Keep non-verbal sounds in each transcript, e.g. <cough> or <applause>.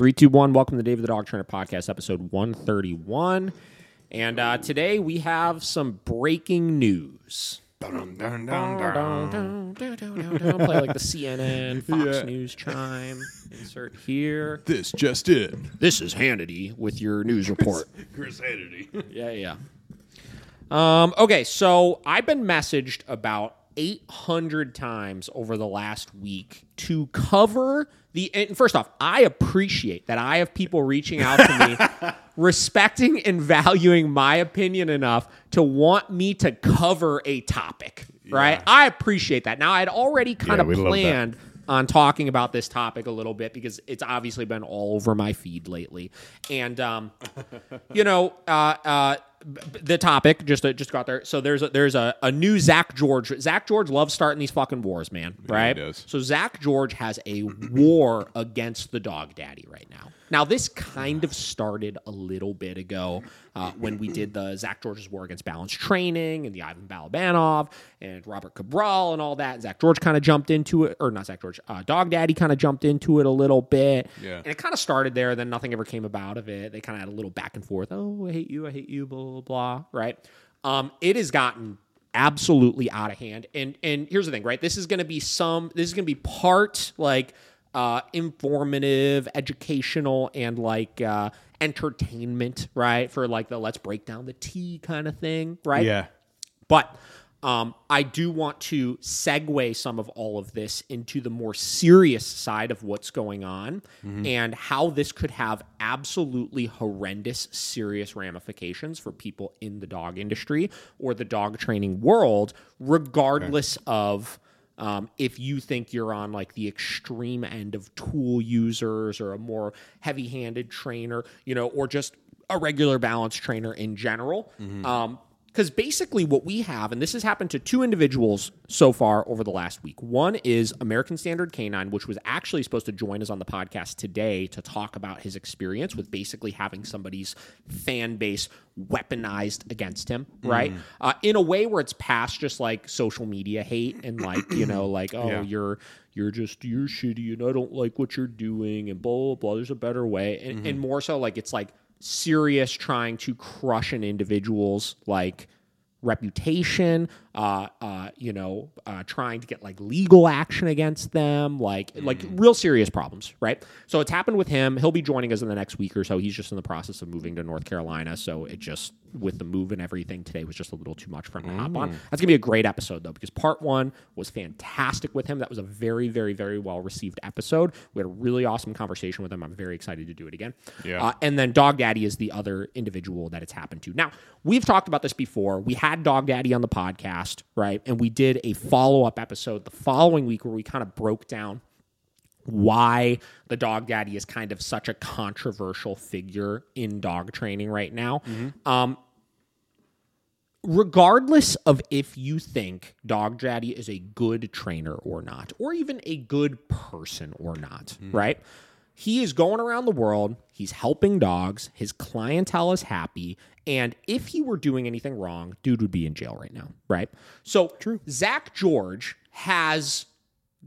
Three, two, one. Welcome to David the Dog Trainer Podcast, episode 131. And uh, today we have some breaking news. Dun, dun, dun. Play like the CNN, <laughs> Fox Yeah. News chime. Insert here. This just in. This is Hannity with your news report. Chris Hannity. Yeah, yeah. Um, okay, so I've been messaged about 800 times over the last week to cover the. And first off, I appreciate that I have people reaching out to me, <laughs> respecting and valuing my opinion enough to want me to cover a topic. Right? I appreciate that. Now, I'd already kind of planned on talking about this topic a little bit because it's obviously been all over my feed lately. And um, <laughs> you know, uh, uh, the topic just uh, just got there. So there's a, there's a, a new Zak George. Zak George loves starting these fucking wars, man. Right? does. So Zak George has a war against the dog daddy right now. Now this kind of started a little bit ago uh, when we did the Zak George's war against balance training and the Ivan Balabanov and Robert Cabral and all that. Zak George kind of jumped into it, or not Zak George, uh, Dog Daddy kind of jumped into it a little bit. Yeah. And it kind of started there, then nothing ever came about of it. They kind of had a little back and forth. Oh, I hate you, I hate you, blah blah blah. Right. Um, it has gotten absolutely out of hand. And and here's the thing, right? This is going to be some. This is going to be part like uh, informative, educational, and like uh, entertainment, right? For like the let's break down the tea kind of thing, right? Yeah. But um, I do want to segue some of all of this into the more serious side of what's going on and how this could have absolutely horrendous, serious ramifications for people in the dog industry or the dog training world, regardless of. Um, if you think you're on like the extreme end of tool users or a more heavy handed trainer, you know, or just a regular balance trainer in general. Um, because basically, what we have, and this has happened to two individuals so far over the last week. One is American Standard Canine, which was actually supposed to join us on the podcast today to talk about his experience with basically having somebody's fan base weaponized against him, right? Uh, in a way where it's past just like social media hate and like, you know, <clears throat> like, oh, Yeah. you're you're just you're shitty and I don't like what you're doing and blah blah blah. There's a better way, and, and more so like it's like serious trying to crush an individual's like reputation uh uh you know uh trying to get like legal action against them like like real serious problems right? So it's happened with him. He'll be joining us in the next week or so. He's just in the process of moving to north carolina so it just with the move and everything today was just a little too much for him to hop on that's gonna be a great episode though because part one was fantastic with him that was a very very very well received episode we had a really awesome conversation with him i'm very excited to do it again Yeah. uh, and then Dog Daddy is the other individual that it's happened to. Now, we've talked about this before. We had Dog Daddy on the podcast, right? And we did a follow up episode the following week where we kind of broke down why the dog daddy is kind of such a controversial figure in dog training right now. Um, regardless of if you think dog daddy is a good trainer or not, or even a good person or not, right? He is going around the world. He's helping dogs. His clientele is happy. And if he were doing anything wrong, dude would be in jail right now, right? So, True. Zak George has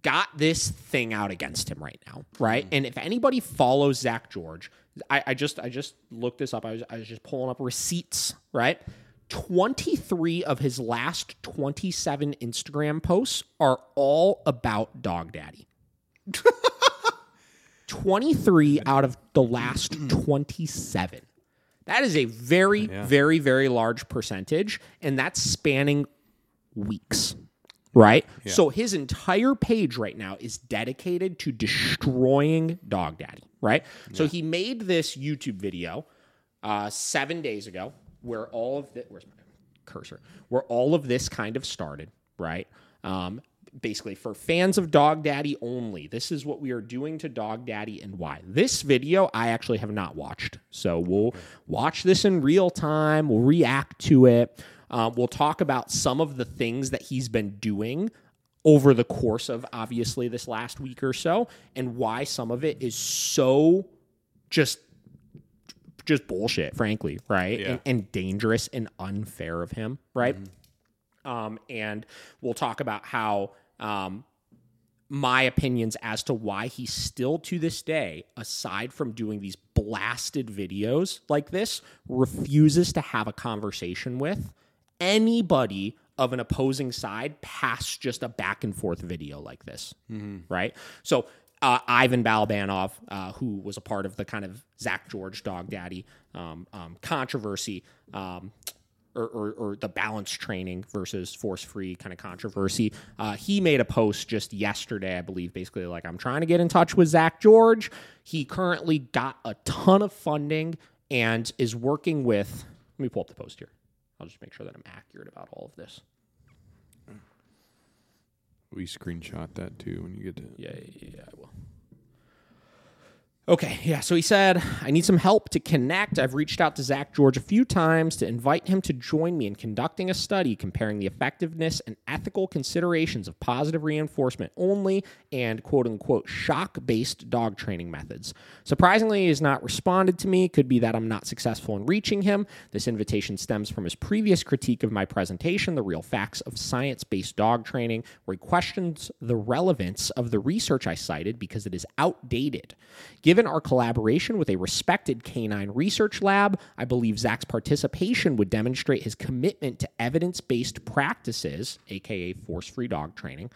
got this thing out against him right now, right? Mm. And if anybody follows Zak George, I, I just I just looked this up. I was I was just pulling up receipts, right? 23 of his last 27 Instagram posts are all about Dog Daddy. <laughs> 23 out of the <clears throat> last 27. That is a very, very, very large percentage, and that's spanning weeks. Right? So his entire page right now is dedicated to destroying Dog Daddy. Right? So he made this YouTube video uh, seven days ago where all of the where's my cursor? Where all of this kind of started, right? Um, basically for fans of Dog Daddy only. This is what we are doing to Dog Daddy and why. This video I actually have not watched. So we'll watch this in real time, we'll react to it. Um, we'll talk about some of the things that he's been doing over the course of obviously this last week or so and why some of it is so just just bullshit frankly right? Yeah. and, and dangerous and unfair of him right? Um, and we'll talk about how um, my opinions as to why he still to this day, aside from doing these blasted videos like this, refuses to have a conversation with anybody of an opposing side past just a back and forth video like this. Right. So, uh, Ivan Balabanov, uh, who was a part of the kind of Zak George Dog Daddy um, um, controversy, um, or, or, or the balance training versus force free kind of controversy. Uh, he made a post just yesterday, I believe, basically like, I'm trying to get in touch with Zak George. He currently got a ton of funding and is working with. Let me pull up the post here. I'll just make sure that I'm accurate about all of this. We screenshot that too when you get to. Yeah, yeah, yeah, I will. Okay, yeah. So he said, I need some help to connect. I've reached out to Zak George a few times to invite him to join me in conducting a study comparing the effectiveness and ethical considerations of positive reinforcement only and quote unquote shock based dog training methods. Surprisingly, he has not responded to me. Could be that I'm not successful in reaching him. This invitation stems from his previous critique of my presentation, The Real Facts of Science Based Dog Training, where he questions the relevance of the research I cited because it is outdated. Given our collaboration with a respected canine research lab, I believe Zak's participation would demonstrate his commitment to evidence based practices, aka force free dog training,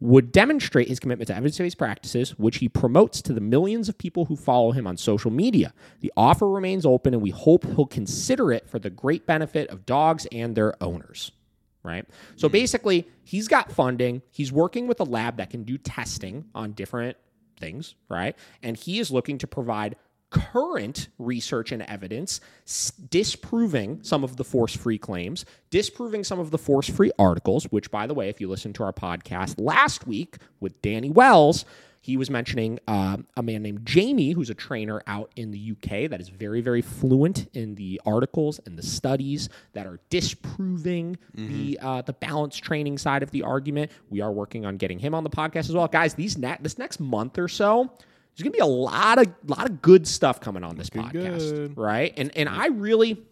would demonstrate his commitment to evidence based practices, which he promotes to the millions of people who follow him on social media. The offer remains open, and we hope he'll consider it for the great benefit of dogs and their owners right? So mm-hmm. basically, he's got funding. He's working with a lab that can do testing on different things, right? And he is looking to provide current research and evidence disproving some of the force free claims, disproving some of the force free articles, which, by the way, if you listen to our podcast last week with Danny Wells, he was mentioning uh, a man named Jamie, who's a trainer out in the UK that is very, very fluent in the articles and the studies that are disproving the uh, the balance training side of the argument. We are working on getting him on the podcast as well, guys. These ne- this next month or so, there's gonna be a lot of lot of good stuff coming on this podcast, good. right? And and I really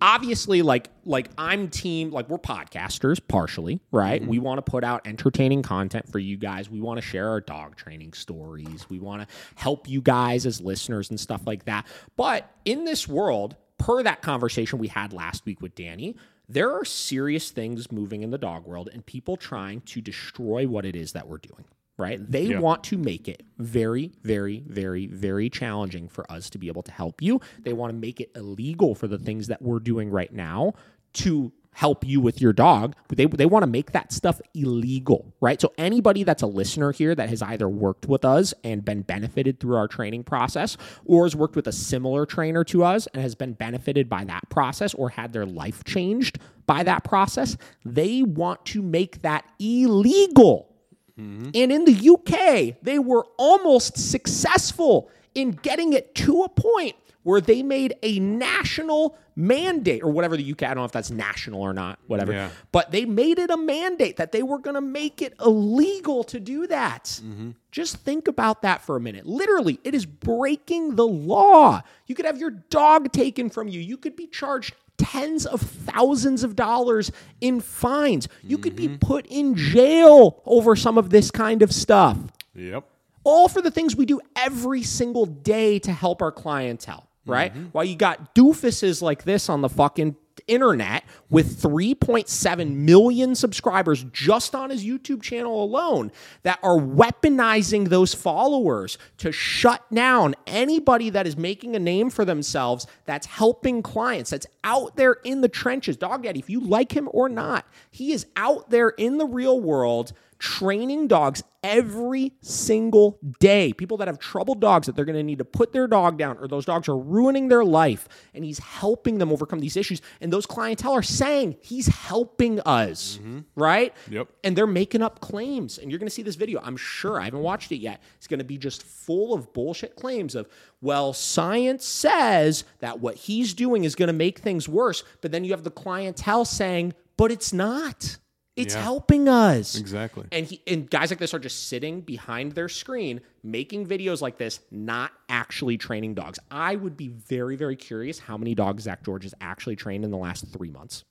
obviously like like i'm team like we're podcasters partially right? Mm-hmm. We want to put out entertaining content for you guys. We want to share our dog training stories. We want to help you guys as listeners and stuff like that. But in this world per that conversation we had last week with danny there are serious things moving in the dog world and people trying to destroy what it is that we're doing right? Mm-hmm. They Yeah. want to make it very, very, very, very challenging for us to be able to help you. They want to make it illegal for the things that we're doing right now to help you with your dog. They, they want to make that stuff illegal, right? So anybody that's a listener here that has either worked with us and been benefited through our training process or has worked with a similar trainer to us and has been benefited by that process or had their life changed by that process, they want to make that illegal. Mm-hmm. And in the UK, they were almost successful in getting it to a point where they made a national mandate or whatever the UK, I don't know if that's national or not, whatever. Yeah. But they made it a mandate that they were going to make it illegal to do that. Mm-hmm. Just think about that for a minute. Literally, it is breaking the law. You could have your dog taken from you. You could be charged tens of thousands of dollars in fines. You could be mm-hmm. put in jail over some of this kind of stuff. Yep. All for the things we do every single day to help our clientele, right? Mm-hmm. While you got doofuses like this on the fucking internet with 3.7 million subscribers just on his YouTube channel alone that are weaponizing those followers to shut down anybody that is making a name for themselves that's helping clients that's out there in the trenches. Dog Daddy, if you like him or not, he is out there in the real world training dogs every single day. People that have troubled dogs that they're going to need to put their dog down or those dogs are ruining their life and he's helping them overcome these issues and those clientele are saying he's helping us, mm-hmm. right? Yep. And they're making up claims and you're going to see this video. I'm sure I haven't watched it yet. It's going to be just full of bullshit claims of, well, science says that what he's doing is going to make things worse, but then you have the clientele saying, but it's not. It's Yeah. helping us. Exactly. And he and guys like this are just sitting behind their screen making videos like this, not actually training dogs. I would be very, very curious how many dogs Zak George has actually trained in the last three months.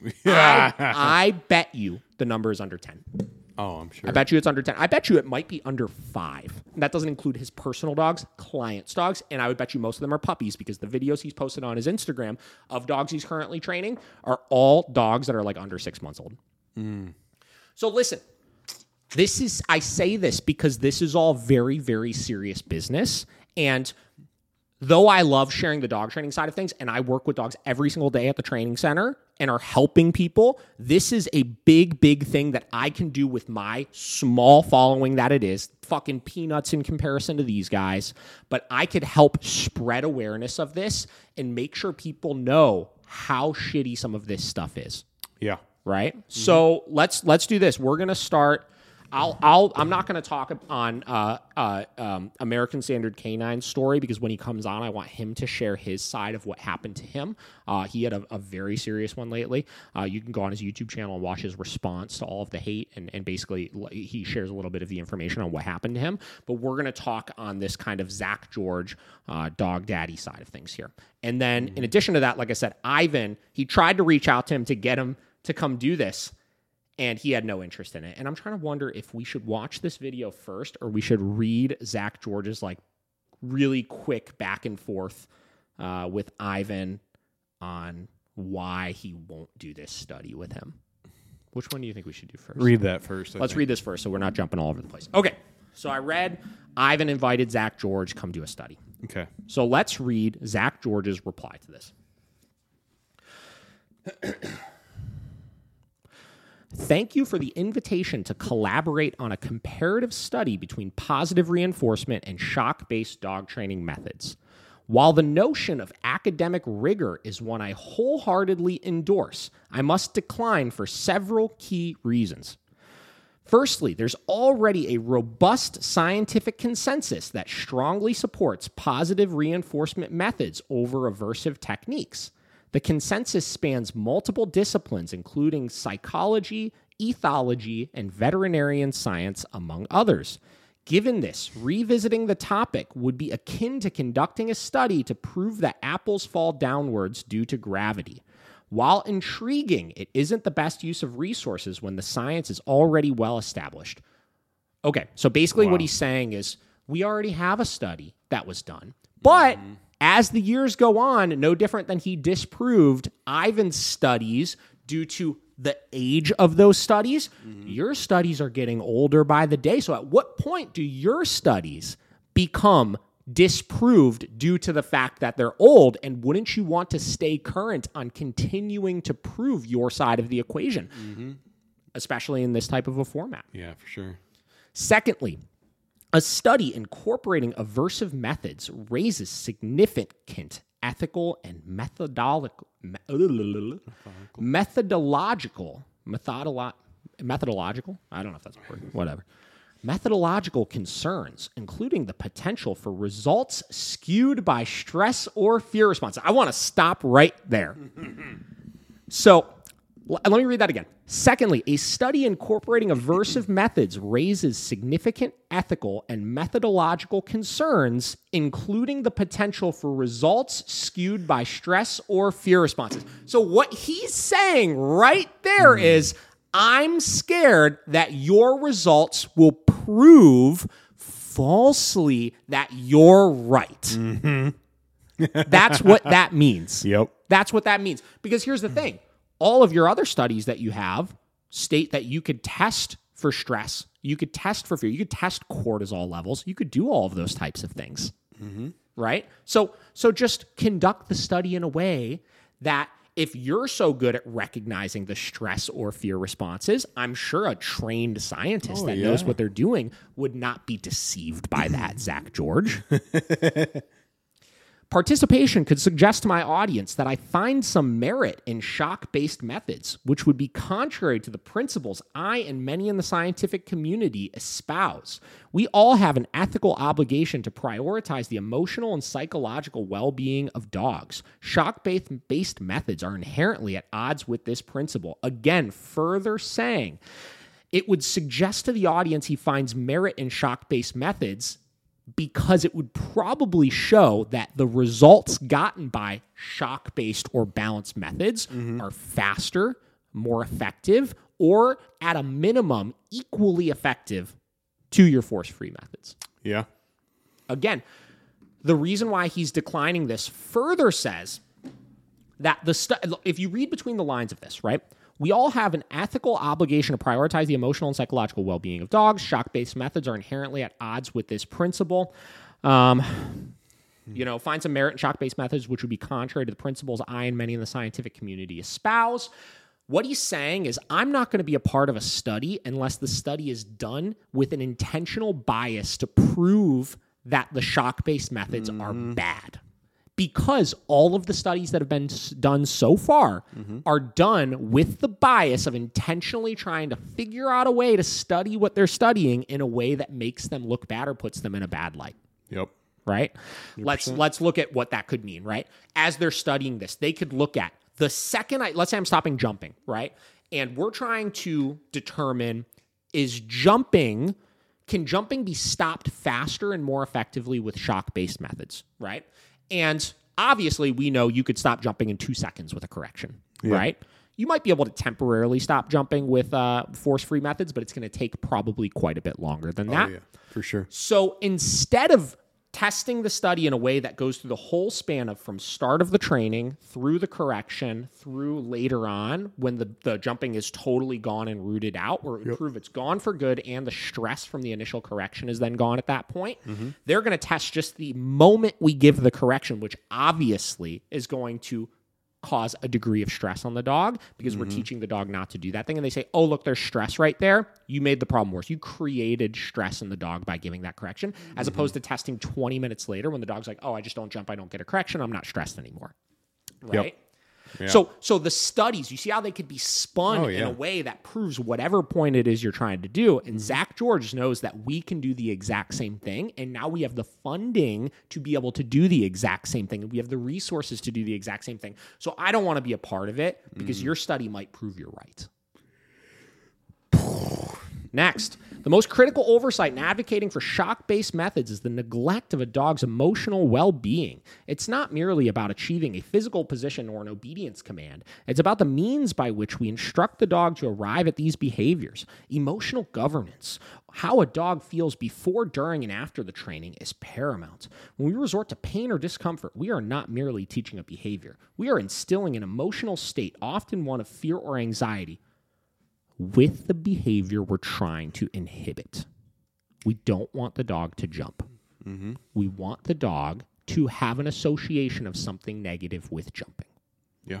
<laughs> I, I bet you the number is under 10. Oh, I'm sure. I bet you it's under 10. I bet you it might be under five. And that doesn't include his personal dogs, clients' dogs. And I would bet you most of them are puppies because the videos he's posted on his Instagram of dogs he's currently training are all dogs that are like under six months old. Hmm. So listen, this is, I say this because this is all very, very serious business. And though I love sharing the dog training side of things and I work with dogs every single day at the training center and are helping people, this is a big, big thing that I can do with my small following that it is. Fucking peanuts in comparison to these guys. But I could help spread awareness of this and make sure people know how shitty some of this stuff is yeah. right? Mm-hmm. So let's let's do this. We're gonna start. I'll I'll I'm not gonna talk on uh, uh, um, American Standard Canine's story because when he comes on, I want him to share his side of what happened to him. Uh, he had a, a very serious one lately. Uh, you can go on his YouTube channel and watch his response to all of the hate, and and basically he shares a little bit of the information on what happened to him. But we're gonna talk on this kind of Zak George uh, dog daddy side of things here, and then in addition to that, like I said, Ivan he tried to reach out to him to get him to come do this and he had no interest in it. And I'm trying to wonder if we should watch this video first or we should read Zak George's like really quick back and forth uh, with Ivan on why he won't do this study with him. Which one do you think we should do first? Read that first. I Let's think. read this first so we're not jumping all over the place. Okay. So I read Ivan invited Zak George come do a study. Okay. So let's read Zak George's reply to this. <clears throat> Thank you for the invitation to collaborate on a comparative study between positive reinforcement and shock based dog training methods. While the notion of academic rigor is one I wholeheartedly endorse, I must decline for several key reasons. Firstly, there's already a robust scientific consensus that strongly supports positive reinforcement methods over aversive techniques. The consensus spans multiple disciplines, including psychology, ethology, and veterinarian science, among others. Given this, revisiting the topic would be akin to conducting a study to prove that apples fall downwards due to gravity. While intriguing, it isn't the best use of resources when the science is already well established. Okay, so basically what he's saying is we already have a study that was done. But mm-hmm. As the years go on, no different than he disproved Ivan's studies due to the age of those studies, mm-hmm. your studies are getting older by the day. So at what point do your studies become disproved due to the fact that they're old and wouldn't you want to stay current on continuing to prove your side of the equation mm-hmm. especially in this type of a format Yeah, for sure. secondly a study incorporating aversive methods raises significant ethical and methodological methodological methodolo- methodological? I don't know if that's a word whatever. Methodological concerns including the potential for results skewed by stress or fear response. I want to stop right there. So let me read that again. Secondly, a study incorporating aversive methods raises significant ethical and methodological concerns, including the potential for results skewed by stress or fear responses. So, what he's saying right there hmm. is, I'm scared that your results will prove falsely that you're right. Mm-hmm. <laughs> That's what that means. Yep. That's what that means. Because here's the thing all of your other studies that you have state that you could test for stress, you could test for fear, you could test cortisol levels, you could do all of those types of things. Mm-hmm. Right? So so just conduct the study in a way that if you're so good at recognizing the stress or fear responses, I'm sure a trained scientist oh, that knows what they're doing would not be deceived by that, <laughs> Zak George. <laughs> Participation could suggest to my audience that I find some merit in shock based methods, which would be contrary to the principles I and many in the scientific community espouse. We all have an ethical obligation to prioritize the emotional and psychological well being of dogs. Shock based methods are inherently at odds with this principle. Again, further saying, it would suggest to the audience he finds merit in shock based methods because it would probably show that the results gotten by shock based or balanced methods mm-hmm. are faster, more effective, or at a minimum equally effective to your force free methods. Yeah. Again, the reason why he's declining this further says that the stu- if you read between the lines of this, right? We all have an ethical obligation to prioritize the emotional and psychological well-being of dogs. Shock-based methods are inherently at odds with this principle. Um, you know, find some merit in shock-based methods which would be contrary to the principles I and many in the scientific community espouse. What he's saying is, I'm not going to be a part of a study unless the study is done with an intentional bias to prove that the shock based methods are bad. Because all of the studies that have been done so far mm-hmm. are done with the bias of intentionally trying to figure out a way to study what they're studying in a way that makes them look bad or puts them in a bad light Yep. right? Let's let's look at what that could mean, right? As they're studying this, they could look at the second I let's say I'm stopping jumping, right? And we're trying to determine is jumping can jumping be stopped faster and more effectively with shock-based methods, right? And obviously we know you could stop jumping in 2 seconds with a correction, right? You might be able to temporarily stop jumping with uh, force-free methods, but it's going to take probably quite a bit longer than that. Oh, yeah. For sure. So instead of testing the study in a way that goes through the whole span of from start of the training through the correction through later on when the, the jumping is totally gone and rooted out or prove it's gone for good and the stress from the initial correction is then gone at that point mm-hmm. they're going to test just the moment we give the correction which obviously is going to cause a degree of stress on the dog because we're mm-hmm. teaching the dog not to do that thing. And they say, oh, look, there's stress right there. You made the problem worse. You created stress in the dog by giving that correction, as mm-hmm. opposed to testing 20 minutes later when the dog's like, oh, I just don't jump. I don't get a correction. I'm not stressed anymore. Right? So, so the studies, you see how they could be spun Oh, in a way that proves whatever point it is you're trying to do. And mm-hmm. Zak George knows that we can do the exact same thing. And now we have the funding to be able to do the exact same thing. And we have the resources to do the exact same thing. So I don't want to be a part of it because mm. your study might prove you're right. <sighs> <laughs> Next, the most critical oversight in advocating for shock based methods is the neglect of a dog's emotional well being. It's not merely about achieving a physical position or an obedience command, it's about the means by which we instruct the dog to arrive at these behaviors. Emotional governance, how a dog feels before, during, and after the training is paramount. When we resort to pain or discomfort, we are not merely teaching a behavior, we are instilling an emotional state, often one of fear or anxiety with the behavior we're trying to inhibit. We don't want the dog to jump. Mm-hmm. We want the dog to have an association of something negative with jumping. Yeah.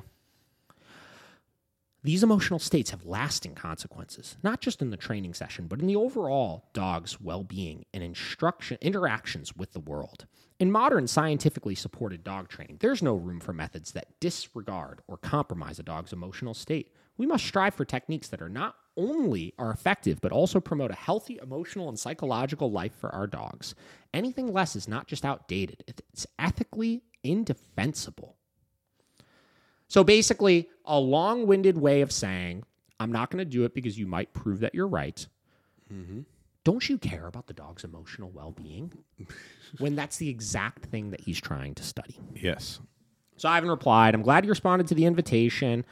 These emotional states have lasting consequences, not just in the training session, but in the overall dog's well being and instruction interactions with the world. In modern scientifically supported dog training, there's no room for methods that disregard or compromise a dog's emotional state. We must strive for techniques that are not only are effective, but also promote a healthy emotional and psychological life for our dogs. Anything less is not just outdated, it's ethically indefensible. So basically, a long winded way of saying, I'm not going to do it because you might prove that you're right. Mm-hmm. Don't you care about the dog's emotional well being? <laughs> when that's the exact thing that he's trying to study. Yes. So I haven't replied. I'm glad you responded to the invitation.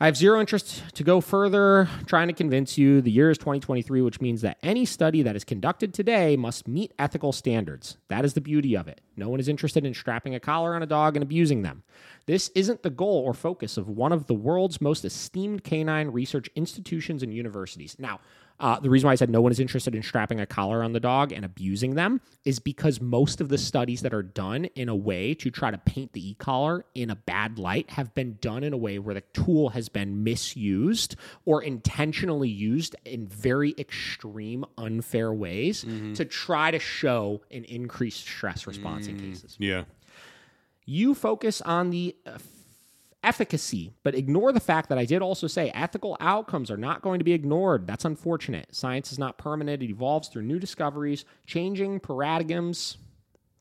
I have zero interest to go further trying to convince you the year is 2023, which means that any study that is conducted today must meet ethical standards. That is the beauty of it. No one is interested in strapping a collar on a dog and abusing them. This isn't the goal or focus of one of the world's most esteemed canine research institutions and universities. Now, uh, the reason why I said no one is interested in strapping a collar on the dog and abusing them is because most of the studies that are done in a way to try to paint the e collar in a bad light have been done in a way where the tool has been misused or intentionally used in very extreme, unfair ways to try to show an increased stress response in cases. Yeah. You focus on the uh, efficacy, but ignore the fact that I did also say ethical outcomes are not going to be ignored. That's unfortunate. Science is not permanent, it evolves through new discoveries, changing paradigms.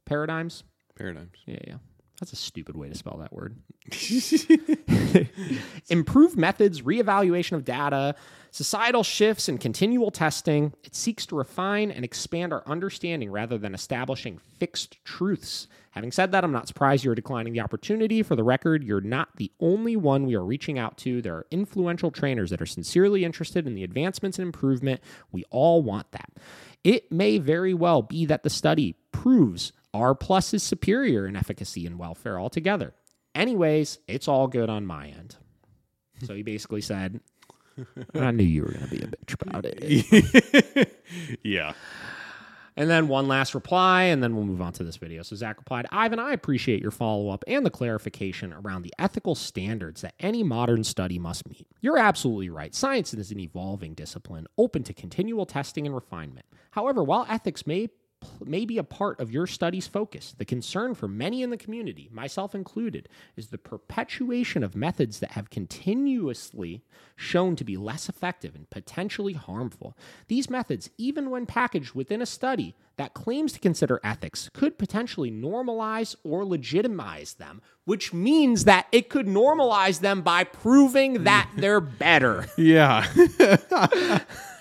Paradigms? Paradigms. Yeah, yeah. That's a stupid way to spell that word. <laughs> <laughs> Improved methods, reevaluation of data, societal shifts, and continual testing. It seeks to refine and expand our understanding rather than establishing fixed truths. Having said that, I'm not surprised you're declining the opportunity. For the record, you're not the only one we are reaching out to. There are influential trainers that are sincerely interested in the advancements and improvement. We all want that. It may very well be that the study proves R plus is superior in efficacy and welfare altogether. Anyways, it's all good on my end. So he basically said, <laughs> I knew you were going to be a bitch about it. <laughs> yeah. And then one last reply, and then we'll move on to this video. So Zak replied, Ivan, I appreciate your follow up and the clarification around the ethical standards that any modern study must meet. You're absolutely right. Science is an evolving discipline, open to continual testing and refinement. However, while ethics may may be a part of your study's focus. The concern for many in the community, myself included, is the perpetuation of methods that have continuously shown to be less effective and potentially harmful. These methods, even when packaged within a study that claims to consider ethics, could potentially normalize or legitimize them, which means that it could normalize them by proving that mm. they're better. <laughs> Yeah.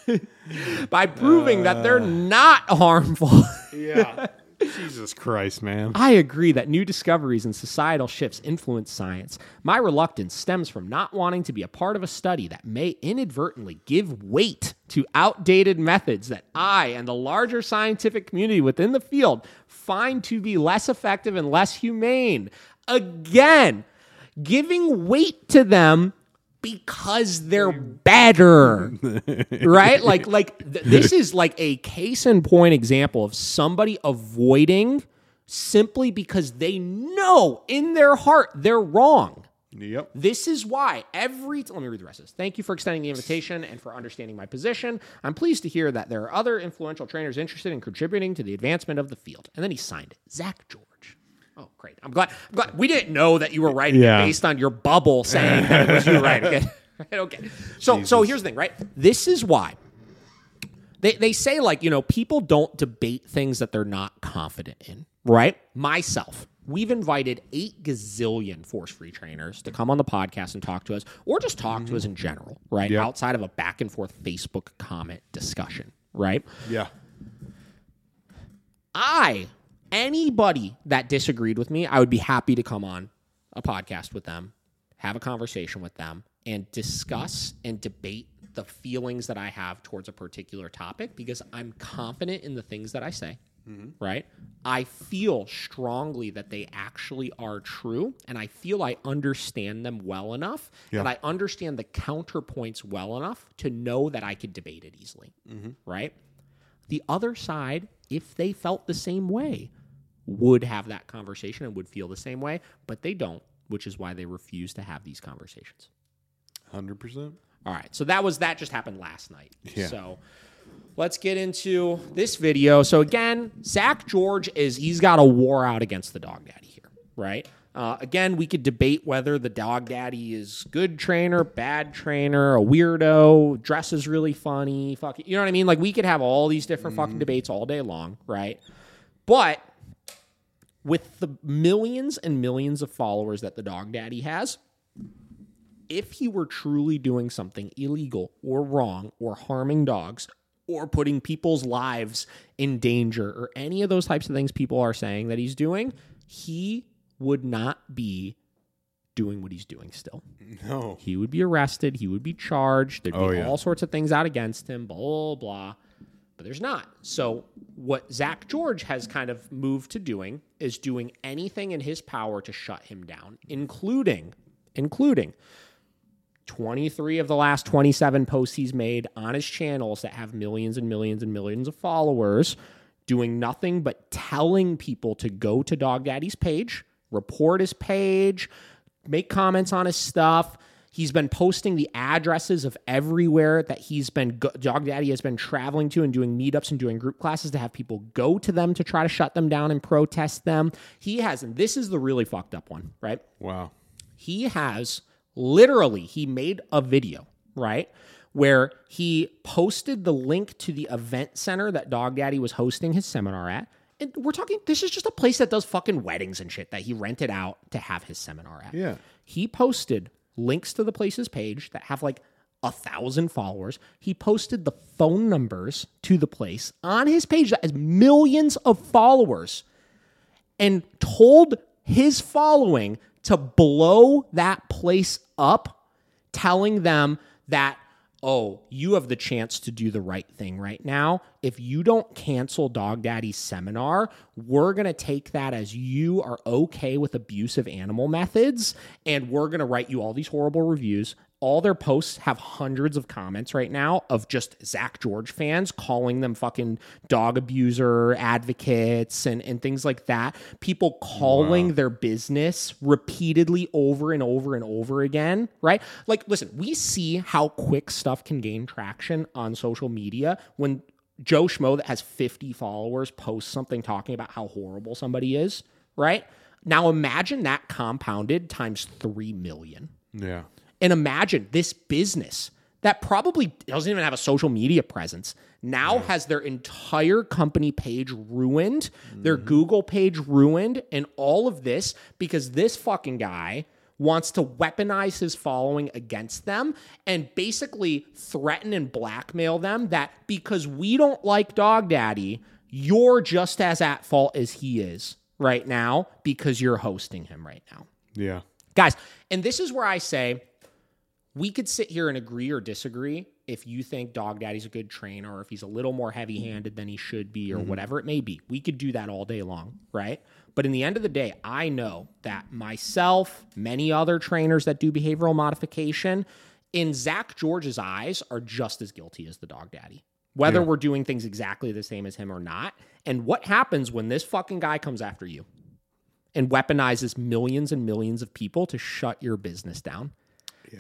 <laughs> <laughs> by proving that they're uh. not harmful. <laughs> yeah. Jesus Christ, man. I agree that new discoveries and societal shifts influence science. My reluctance stems from not wanting to be a part of a study that may inadvertently give weight to outdated methods that I and the larger scientific community within the field find to be less effective and less humane. Again, giving weight to them because they're better <laughs> right like like th- this is like a case in point example of somebody avoiding simply because they know in their heart they're wrong Yep. this is why every let me read the rest of this. Thank you for extending the invitation and for understanding my position. I'm pleased to hear that there are other influential trainers interested in contributing to the advancement of the field. And then he signed it, Zak George. Oh, great! I'm glad. I'm glad. We didn't know that you were writing Yeah. it based on your bubble saying that it was you right. Okay. Right, okay. So so here's the thing, right? This is why they they say like you know people don't debate things that they're not confident in right myself we've invited eight gazillion force free trainers to come on the podcast and talk to us or just talk to us in general right Yep. outside of a back and forth facebook comment discussion right Yeah. i anybody that disagreed with me i would be happy to come on a podcast with them have a conversation with them and discuss and debate the feelings that i have towards a particular topic because i'm confident in the things that i say mm-hmm. right? I feel strongly that they actually are true and i feel i understand them well enough Yeah. and i understand the counterpoints well enough to know that i could debate it easily mm-hmm. right? The other side, if they felt the same way, would have that conversation and would feel the same way, but they don't, which is why they refuse to have these conversations. 100%. All right, so that was that just happened last night. Yeah. So let's get into this video. So again, Zak George is he's got a war out against the dog daddy here, right? Uh, again, we could debate whether the dog daddy is good trainer, bad trainer, a weirdo, dresses really funny, fucking, you know what I mean? Like we could have all these different fucking debates all day long, right? But with the millions and millions of followers that the dog daddy has, if he were truly doing something illegal or wrong or harming dogs or putting people's lives in danger or any of those types of things people are saying that he's doing, he would not be doing what he's doing still. No. He would be arrested, he would be charged, there'd Oh, be yeah. all sorts of things out against him, blah, blah, blah. But there's not. So, what Zak George has kind of moved to doing is doing anything in his power to shut him down, including, including 23 of the last 27 posts he's made on his channels that have millions and millions and millions of followers doing nothing but telling people to go to Dog Daddy's page, report his page, make comments on his stuff. He's been posting the addresses of everywhere that he's been, Dog Daddy has been traveling to and doing meetups and doing group classes to have people go to them to try to shut them down and protest them. He has, and this is the really fucked up one, right? Wow. he has literally he made a video right where he posted the link to the event center that dog daddy was hosting his seminar at and we're talking. This is just a place that does fucking weddings and shit that he rented out to have his seminar at. Yeah. He posted links to the place's page that have like a thousand followers. He posted the phone numbers to the place on his page that has millions of followers and told his following to blow that place up, telling them that, oh, you have the chance to do the right thing right now. If you don't cancel Dog Daddy's seminar, we're going to take that as you are okay with abusive animal methods and we're going to write you all these horrible reviews. All their posts have hundreds of comments right now of just Zak George fans calling them fucking dog abuser advocates and, and things like that. People calling their business repeatedly over and over and over again, right? Like, listen, we see how quick stuff can gain traction on social media when Joe Schmo that has 50 followers posts something talking about how horrible somebody is, right? Now imagine that compounded times 3 million. Yeah. And imagine this business that probably doesn't even have a social media presence now has their entire company page ruined, their mm-hmm. Google page ruined, and all of this because this fucking guy wants to weaponize his following against them and basically threaten and blackmail them that because we don't like Dog Daddy, you're just as at fault as he is right now because you're hosting him right now. Yeah. guys and this is where i say we could sit here and agree or disagree if you think dog daddy's a good trainer or if he's a little more heavy handed than he should be or mm-hmm. whatever it may be. We could do that all day long right? But in the end of the day i know that myself many other trainers that do behavioral modification in zak george's eyes are just as guilty as the dog daddy whether we're doing things exactly the same as him or not. And what happens when this fucking guy comes after you and weaponizes millions and millions of people to shut your business down.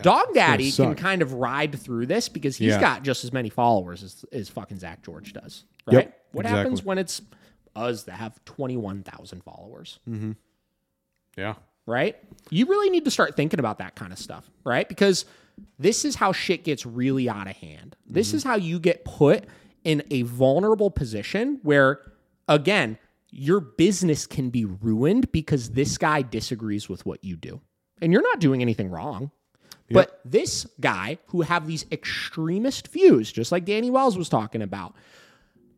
Dog Daddy can kind of ride through this because he's Yeah. got just as many followers as, as fucking Zak George does. Yep, Right? what happens when it's us that have 21,000 followers? Mm-hmm. Yeah. right? You really need to start thinking about that kind of stuff, right? Because this is how shit gets really out of hand. This is how you get put in a vulnerable position where, again, your business can be ruined because this guy disagrees with what you do. And you're not doing anything wrong. But this guy who have these extremist views, just like Danny Wells was talking about,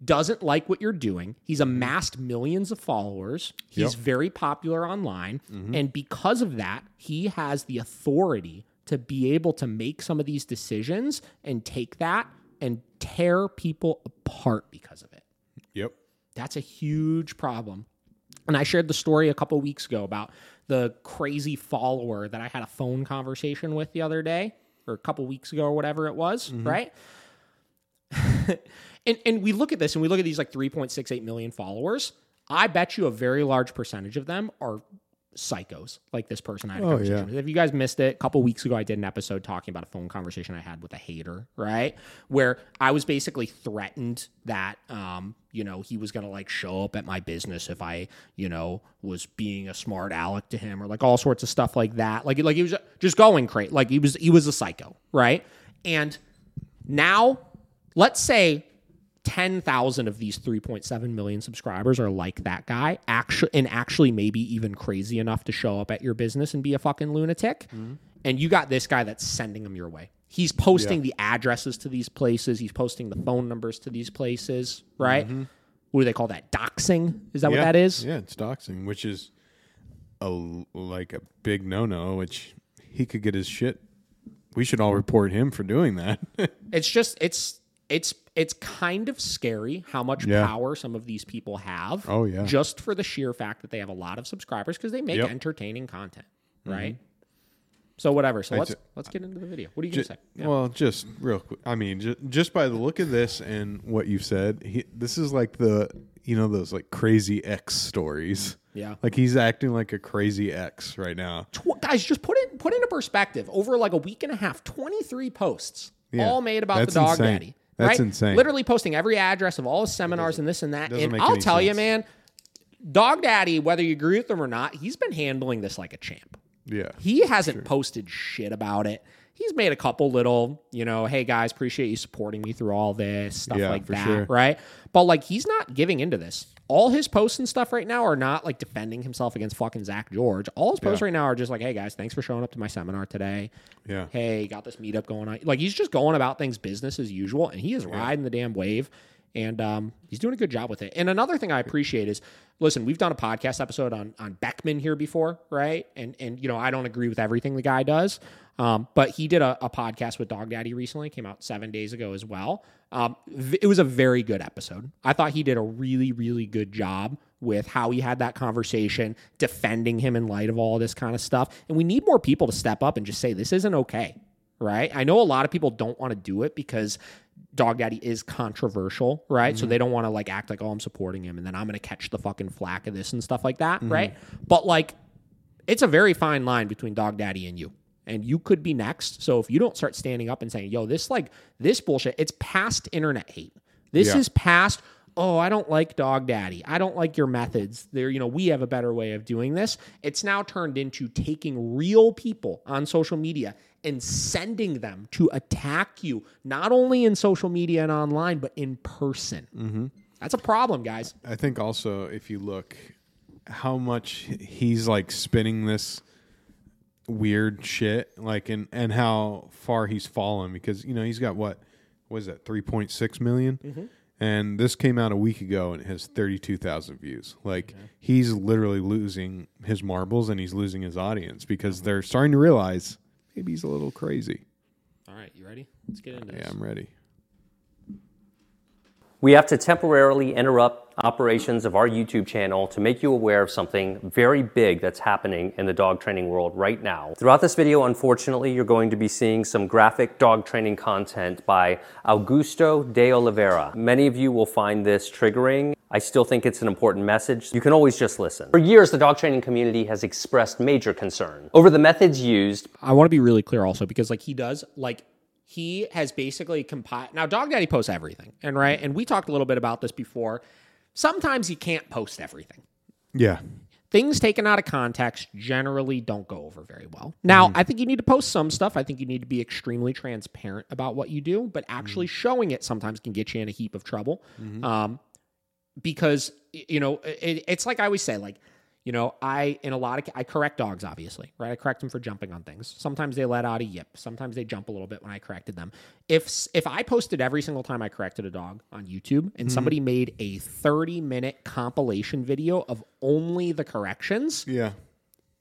doesn't like what you're doing. He's amassed millions of followers. He's Yep. very popular online. Mm-hmm. And because of that, he has the authority to be able to make some of these decisions and take that and tear people apart because of it. Yep. That's a huge problem. And I shared the story a couple weeks ago about the crazy follower that I had a phone conversation with the other day or a couple weeks ago or whatever it was, mm-hmm. right? <laughs> and and we look at this and we look at these like 3.68 million followers. I bet you a very large percentage of them are psychos like this person I had a Oh, conversation yeah. with. If you guys missed it, a couple weeks ago I did an episode talking about a phone conversation I had with a hater, right? Where I was basically threatened that um, you know, he was gonna like show up at my business if I, you know, was being a smart aleck to him or like all sorts of stuff like that. Like like he was just going crazy. Like he was he was a psycho, right? And now let's say 10,000 of these 3.7 million subscribers are like that guy, actually, and actually maybe even crazy enough to show up at your business and be a fucking lunatic. Mm-hmm. And you got this guy that's sending them your way. He's posting the addresses to these places. He's posting the phone numbers to these places, right? Mm-hmm. What do they call that? Doxing? Is that what that is? Yeah, it's doxing, which is a like a big no no. Which he could get his shit. We should all report him for doing that. <laughs> It's just it's it's it's kind of scary how much Yeah. power some of these people have. Oh, yeah. just for the sheer fact that they have a lot of subscribers because they make Yep. Mm-hmm. entertaining content, right? So whatever. So let's let's get into the video. What are you Ju- gonna say? Yeah. Well, just real quick. I mean, ju- just by the look of this and what you've said, he, this is like the you know those like crazy X stories. Yeah. Like he's acting like a crazy X right now. Tw- guys, just put it put into perspective. Over like a week and a half, twenty three posts, Yeah. all made about That's the dog insane. daddy. That's right? insane. Literally posting every address of all his seminars and this and that. And I'll tell you, man, Dog Daddy, whether you agree with him or not, he's been handling this like a champ. Yeah. He hasn't posted shit about it. He's made a couple little, you know, hey guys, appreciate you supporting me through all this stuff Yeah, like for that, sure. right? But like he's not giving into this. All his posts and stuff right now are not like defending himself against fucking Zak George. All his posts Yeah. right now are just like, hey guys, thanks for showing up to my seminar today. Yeah. Hey, got this meetup going on. Like he's just going about things business as usual, and he is riding the damn wave. And um, he's doing a good job with it. And another thing I appreciate is, listen, we've done a podcast episode on on Beckman here before, right? And and you know I don't agree with everything the guy does, um, but he did a, a podcast with Dog Daddy recently, came out seven days ago as well. Um, it was a very good episode. I thought he did a really really good job with how he had that conversation, defending him in light of all this kind of stuff. And we need more people to step up and just say this isn't okay right? I know a lot of people don't want to do it because Dog Daddy is controversial, right? So mm-hmm. they don't want to like act like, oh, I'm supporting him and then I'm going to catch the fucking flack of this and stuff like that, mm-hmm. right? But like, it's a very fine line between Dog Daddy and you. And you could be next. So if you don't start standing up and saying, yo, this like, this bullshit, it's past internet hate. This Yeah. is past, oh, I don't like Dog Daddy. I don't like your methods. There, you know, we have a better way of doing this. It's now turned into taking real people on social media and sending them to attack you, not only in social media and online, but in person. Mm-hmm. That's a problem, guys. I think also if you look how much he's like spinning this weird shit, like and and how far he's fallen because you know he's got what was that three point six million? and this came out a week ago and it has thirty two thousand views. Like he's literally losing his marbles and he's losing his audience because they're starting to realize maybe he's a little crazy. All right, you ready? Let's get into this. Yeah, I'm ready. We have to temporarily interrupt operations of our YouTube channel to make you aware of something very big that's happening in the dog training world right now. Throughout this video, unfortunately, you're going to be seeing some graphic dog training content by Augusto de Oliveira. Many of you will find this triggering. I still think it's an important message. You can always just listen. For years, the dog training community has expressed major concern over the methods used I want to be really clear also because like he does like he has basically compiled now Dog Daddy posts everything and right and we talked a little bit about this before. Sometimes you can't post everything. Yeah. Things taken out of context generally don't go over very well. Now, mm-hmm. I think you need to post some stuff. I think you need to be extremely transparent about what you do, but actually mm-hmm. showing it sometimes can get you in a heap of trouble. Mm-hmm. Um, because you know it, it's like I always say, like you know, I in a lot of I correct dogs, obviously, right? I correct them for jumping on things. Sometimes they let out a yip. Sometimes they jump a little bit when I corrected them. If if I posted every single time I corrected a dog on YouTube, and mm-hmm. somebody made a thirty minute compilation video of only the corrections, Yeah.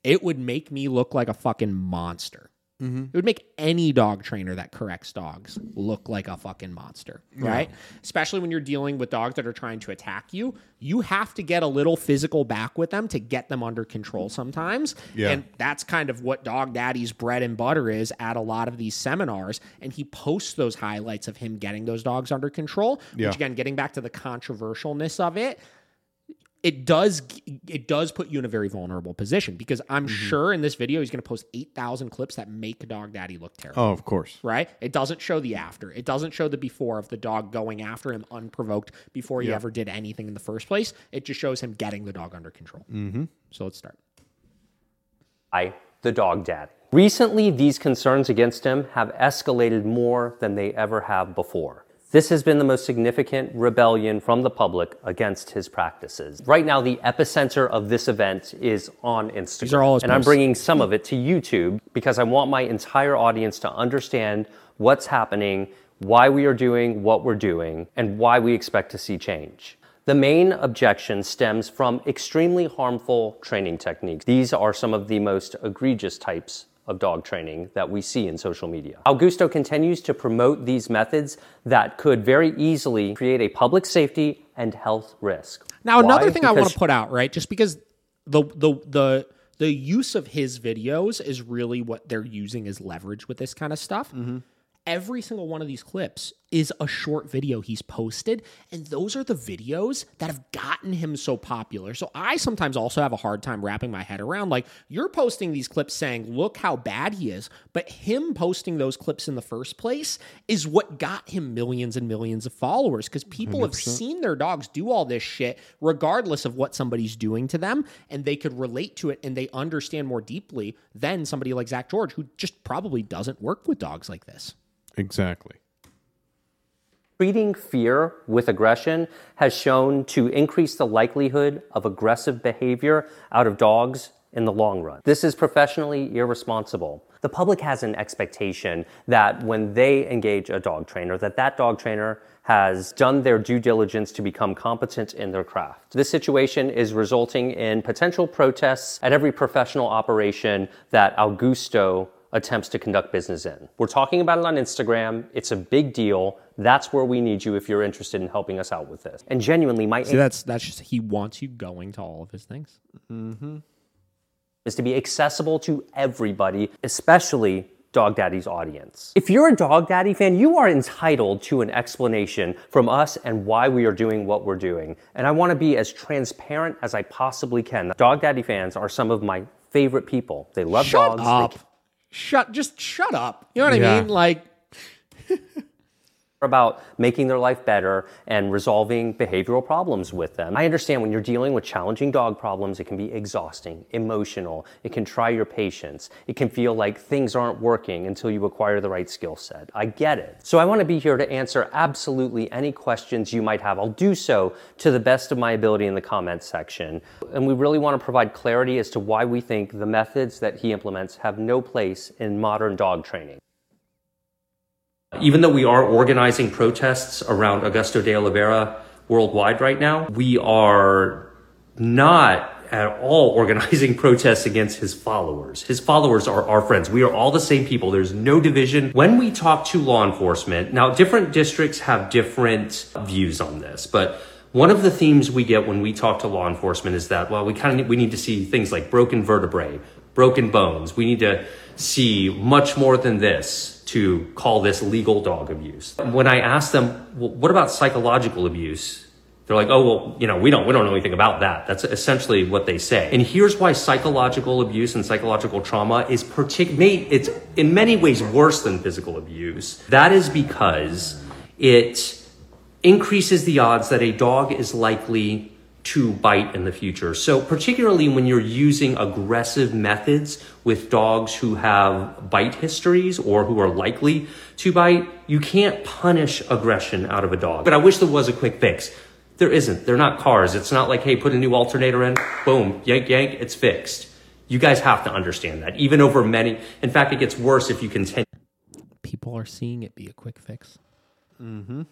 it would make me look like a fucking monster. Mm-hmm. It would make any dog trainer that corrects dogs look like a fucking monster, right? Especially when you're dealing with dogs that are trying to attack you. You have to get a little physical back with them to get them under control sometimes. Yeah. And that's kind of what Dog Daddy's bread and butter is at a lot of these seminars. And he posts those highlights of him getting those dogs under control, Yeah. which again, getting back to the controversialness of it, it does it does put you in a very vulnerable position because I'm sure in this video he's going to post 8,000 clips that make Dog Daddy look terrible. Oh, of course. Right? It doesn't show the after. It doesn't show the before of the dog going after him unprovoked before he Yeah. ever did anything in the first place. It just shows him getting the dog under control. Mm-hmm. So let's start. by the dog daddy. Recently, these concerns against him have escalated more than they ever have before. This has been the most significant rebellion from the public against his practices. Right now, the epicenter of this event is on Instagram. These are all his and I'm bringing some of it to YouTube because I want my entire audience to understand what's happening, why we are doing what we're doing, and why we expect to see change. The main objection stems from extremely harmful training techniques. These are some of the most egregious types of dog training that we see in social media. Augusto continues to promote these methods that could very easily create a public safety and health risk. Now, another Why? thing I want to put out, right? Just because the the the the use of his videos is really what they're using as leverage with this kind of stuff. Mm-hmm. Every single one of these clips is a short video he's posted. And those are the videos that have gotten him so popular. So I sometimes also have a hard time wrapping my head around like, you're posting these clips saying, look how bad he is. But him posting those clips in the first place is what got him millions and millions of followers because people have seen their dogs do all this shit, regardless of what somebody's doing to them. And they could relate to it and they understand more deeply than somebody like Zak George, who just probably doesn't work with dogs like this. Exactly. Treating fear with aggression has shown to increase the likelihood of aggressive behavior out of dogs in the long run. This is professionally irresponsible. The public has an expectation that when they engage a dog trainer that that dog trainer has done their due diligence to become competent in their craft. This situation is resulting in potential protests at every professional operation that Augusto attempts to conduct business in. We're talking about it on Instagram. It's a big deal. That's where we need you if you're interested in helping us out with this. And genuinely, my See, that's that's just he wants you going to all of his things. Mm-hmm. Is to be accessible to everybody, especially Dog Daddy's audience. If you're a Dog Daddy fan, you are entitled to an explanation from us and why we are doing what we're doing. And I want to be as transparent as I possibly can. Dog Daddy fans are some of my favorite people. They love Shut dogs. They up. Shut just shut up. You know what I mean? Like <laughs> about making their life better and resolving behavioral problems with them. I understand when you're dealing with challenging dog problems, it can be exhausting, emotional, it can try your patience, it can feel like things aren't working until you acquire the right skill set. I get it. So I want to be here to answer absolutely any questions you might have. I'll do so to the best of my ability in the comments section. And we really want to provide clarity as to why we think the methods that he implements have no place in modern dog training. Even though we are organizing protests around Augusto de Oliveira worldwide right now, we are not at all <laughs> organizing protests against his followers. His followers are our friends. We are all the same people. There's no division. When we talk to law enforcement, now different districts have different views on this, but one of the themes we get when we talk to law enforcement is that, well, we kind of we need to see things like broken vertebrae, broken bones. We need to see much more than this to call this legal dog abuse. When I ask them, well, what about psychological abuse? They're like, oh well, you know, we don't we don't know anything about that. That's essentially what they say. And here's why psychological abuse and psychological trauma is partic- may- it's in many ways worse than physical abuse. That is because it increases the odds that a dog is likely to bite in the future. So, particularly when you're using aggressive methods with dogs who have bite histories or who are likely to bite, you can't punish aggression out of a dog. But I wish there was a quick fix. There isn't. They're not cars. It's not like, hey, put a new alternator in, boom, yank, yank, it's fixed. You guys have to understand that. Even over many, in fact, it gets worse if you continue. people are seeing it be a quick fix. Mm-hmm.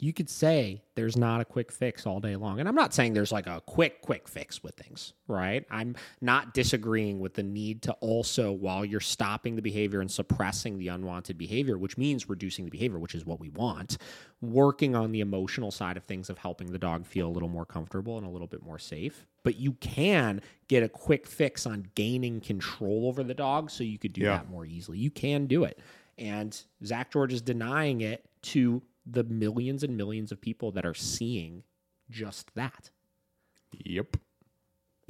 You could say there's not a quick fix all day long. And I'm not saying there's like a quick, quick fix with things, right? I'm not disagreeing with the need to also, while you're stopping the behavior and suppressing the unwanted behavior, which means reducing the behavior, which is what we want, working on the emotional side of things of helping the dog feel a little more comfortable and a little bit more safe. But you can get a quick fix on gaining control over the dog so you could do Yeah. that more easily. You can do it. And Zak George is denying it to the millions and millions of people that are seeing just that. Yep.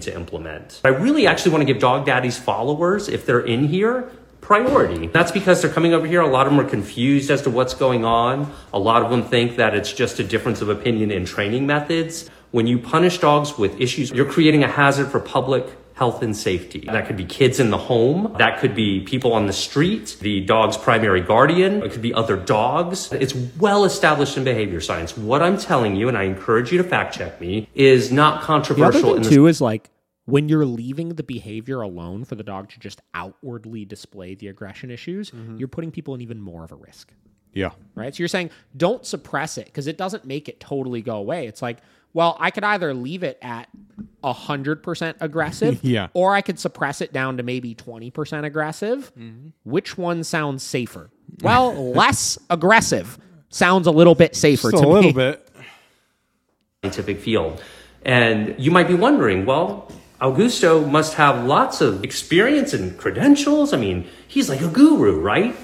to implement. I really actually want to give Dog Daddy's followers, if they're in here, priority. That's because they're coming over here. A lot of them are confused as to what's going on. A lot of them think that it's just a difference of opinion in training methods. When you punish dogs with issues, you're creating a hazard for public health and safety. That could be kids in the home. That could be people on the street, the dog's primary guardian. It could be other dogs. It's well established in behavior science. What I'm telling you, and I encourage you to fact check me, is not The other controversial thing in the too is like when you're leaving the behavior alone for the dog to just outwardly display the aggression issues, mm-hmm. you're putting people in even more of a risk. Yeah. right? So you're saying don't suppress it because it doesn't make it totally go away. It's like, well, I could either leave it at hundred percent aggressive, <laughs> Yeah. or I could suppress it down to maybe twenty percent aggressive. Mm-hmm. Which one sounds safer? Well, <laughs> less aggressive sounds a little bit safer Just to a little me. bit. scientific field. And you might be wondering, well, Augusto must have lots of experience and credentials. I mean, he's like a guru, right?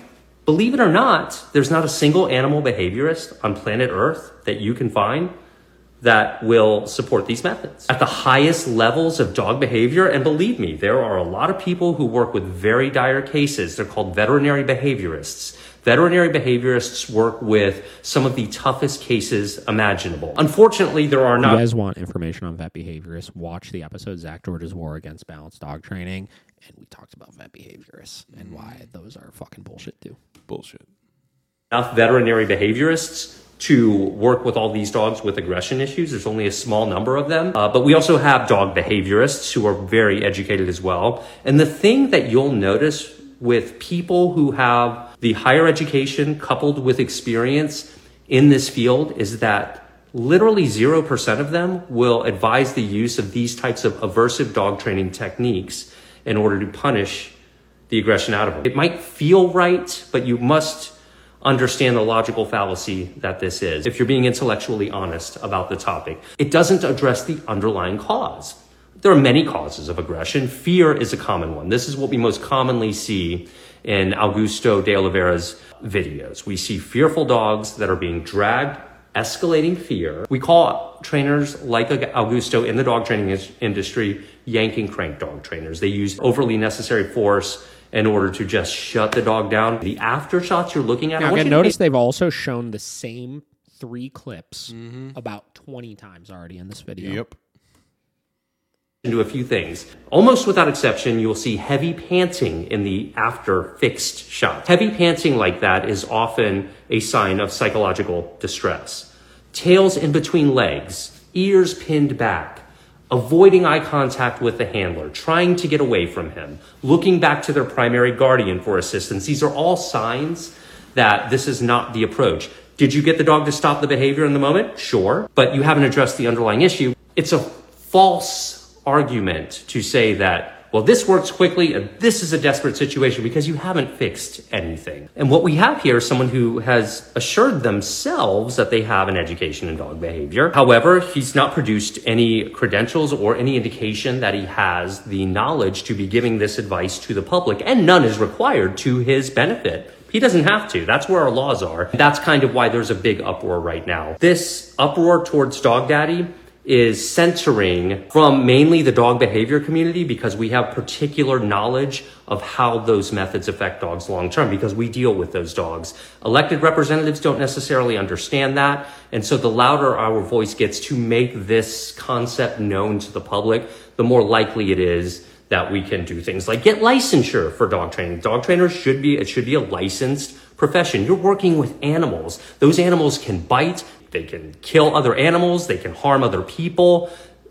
Believe it or not, there's not a single animal behaviorist on planet Earth that you can find that will support these methods at the highest levels of dog behavior. And believe me, there are a lot of people who work with very dire cases. They're called veterinary behaviorists. Veterinary behaviorists work with some of the toughest cases imaginable. Unfortunately, there are If you not guys want information on vet behaviorists, watch the episode Zak George's War Against Balanced Dog Training, and we talked about vet behaviorists and why those are fucking bullshit too. Bullshit. enough veterinary behaviorists to work with all these dogs with aggression issues. There's only a small number of them. Uh, but we also have dog behaviorists who are very educated as well. And the thing that you'll notice with people who have the higher education coupled with experience in this field is that literally 0% of them will advise the use of these types of aversive dog training techniques in order to punish the aggression out of them. It might feel right, but you must understand the logical fallacy that this is if you're being intellectually honest about the topic. It doesn't address the underlying cause. There are many causes of aggression. Fear is a common one. This is what we most commonly see in Augusto de Oliveira's videos. We see fearful dogs that are being dragged, escalating fear. We call trainers like Augusto in the dog training industry yanking crank dog trainers. They use overly necessary force in order to just shut the dog down. The aftershots you're looking at, I Now, want again, you to notice they've also shown the same three clips mm-hmm. about 20 times already in this video. Yep. into a few things. Almost without exception, you will see heavy panting in the after fixed shot. Heavy panting like that is often a sign of psychological distress. Tails in between legs, ears pinned back, avoiding eye contact with the handler, trying to get away from him, looking back to their primary guardian for assistance. These are all signs that this is not the approach. Did you get the dog to stop the behavior in the moment? Sure. But you haven't addressed the underlying issue. It's a false argument to say that, well, this works quickly and this is a desperate situation because you haven't fixed anything. And what we have here is someone who has assured themselves that they have an education in dog behavior. However, he's not produced any credentials or any indication that he has the knowledge to be giving this advice to the public, and none is required to his benefit. He doesn't have to. That's where our laws are. That's kind of why there's a big uproar right now. This uproar towards Dog Daddy is centering from mainly the dog behavior community because we have particular knowledge of how those methods affect dogs long term because we deal with those dogs. Elected representatives don't necessarily understand that. And so the louder our voice gets to make this concept known to the public, the more likely it is that we can do things like get licensure for dog training. Dog trainers should be, it should be a licensed profession. You're working with animals. Those animals can bite, they can kill other animals, they can harm other people.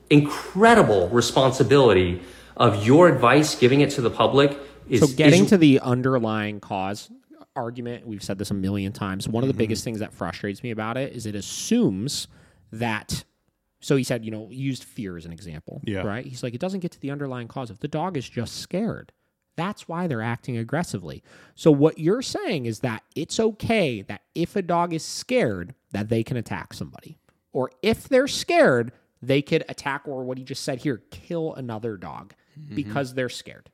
Incredible responsibility of your advice, giving it to the public is So getting is- to the underlying cause argument, we've said this a million times. One of Mm-hmm. the biggest things that frustrates me about it is it assumes that. So he said, you know, used fear as an example. Yeah. Right. He's like, it doesn't get to the underlying cause. If the dog is just scared, that's why they're acting aggressively. So what you're saying is that it's okay that if a dog is scared, that they can attack somebody, or if they're scared, they could attack, or what he just said here, kill another dog Mm-hmm. because they're scared.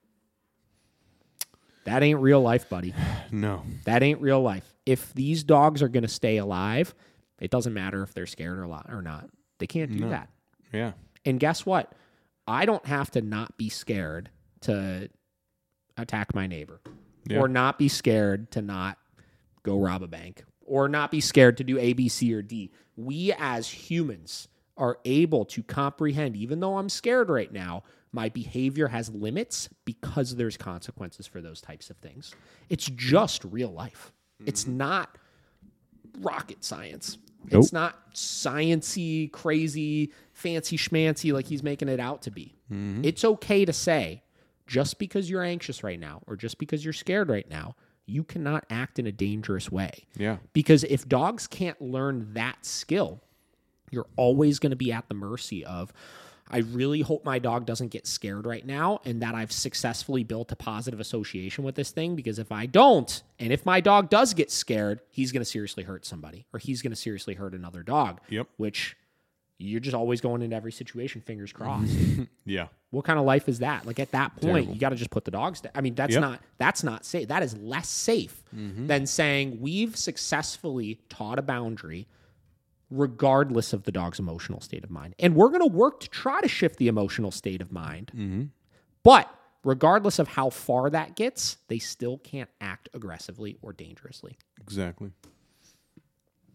That ain't real life, buddy. <sighs> No. That ain't real life. If these dogs are going to stay alive, it doesn't matter if they're scared or or not. They can't do that. Yeah. And guess what? I don't have to not be scared to attack my neighbor Yeah. or not be scared to not go rob a bank or not be scared to do A, B, C, or D. We as humans are able to comprehend, even though I'm scared right now, my behavior has limits because there's consequences for those types of things. It's just real life. It's mm-hmm. not rocket science. It's not sciency, crazy, fancy schmancy like he's making it out to be. Mm-hmm. It's okay to say, just because you're anxious right now or just because you're scared right now, you cannot act in a dangerous way. Yeah. Because if dogs can't learn that skill, you're always going to be at the mercy of, I really hope my dog doesn't get scared right now and that I've successfully built a positive association with this thing. Because if I don't, and if my dog does get scared, he's going to seriously hurt somebody or he's going to seriously hurt another dog. Yep. Which, you're just always going into every situation, fingers crossed. <laughs> Yeah. what kind of life is that? Like at that point, Terrible. you got to just put the dogs down. I mean, that's Yep. not that's not safe. That is less safe Mm-hmm. than saying we've successfully taught a boundary regardless of the dog's emotional state of mind. And we're going to work to try to shift the emotional state of mind. Mm-hmm. But regardless of how far that gets, they still can't act aggressively or dangerously. Exactly.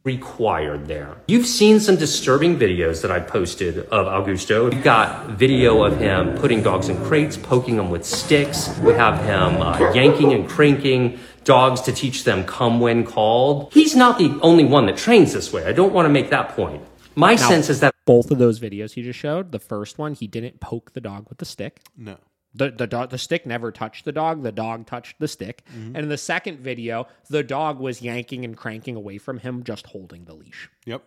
Required there. You've seen some disturbing videos that I posted of Augusto. We've got video of him putting dogs in crates, poking them with sticks. We have him uh, yanking and cranking dogs to teach them come when called. He's not the only one that trains this way. I don't want to make that point. My sense is that Both of those videos he just showed, the first one, he didn't poke the dog with the stick. No. The the dog the stick never touched the dog. The dog touched the stick. And in the second video, the dog was yanking and cranking away from him, just holding the leash. Yep.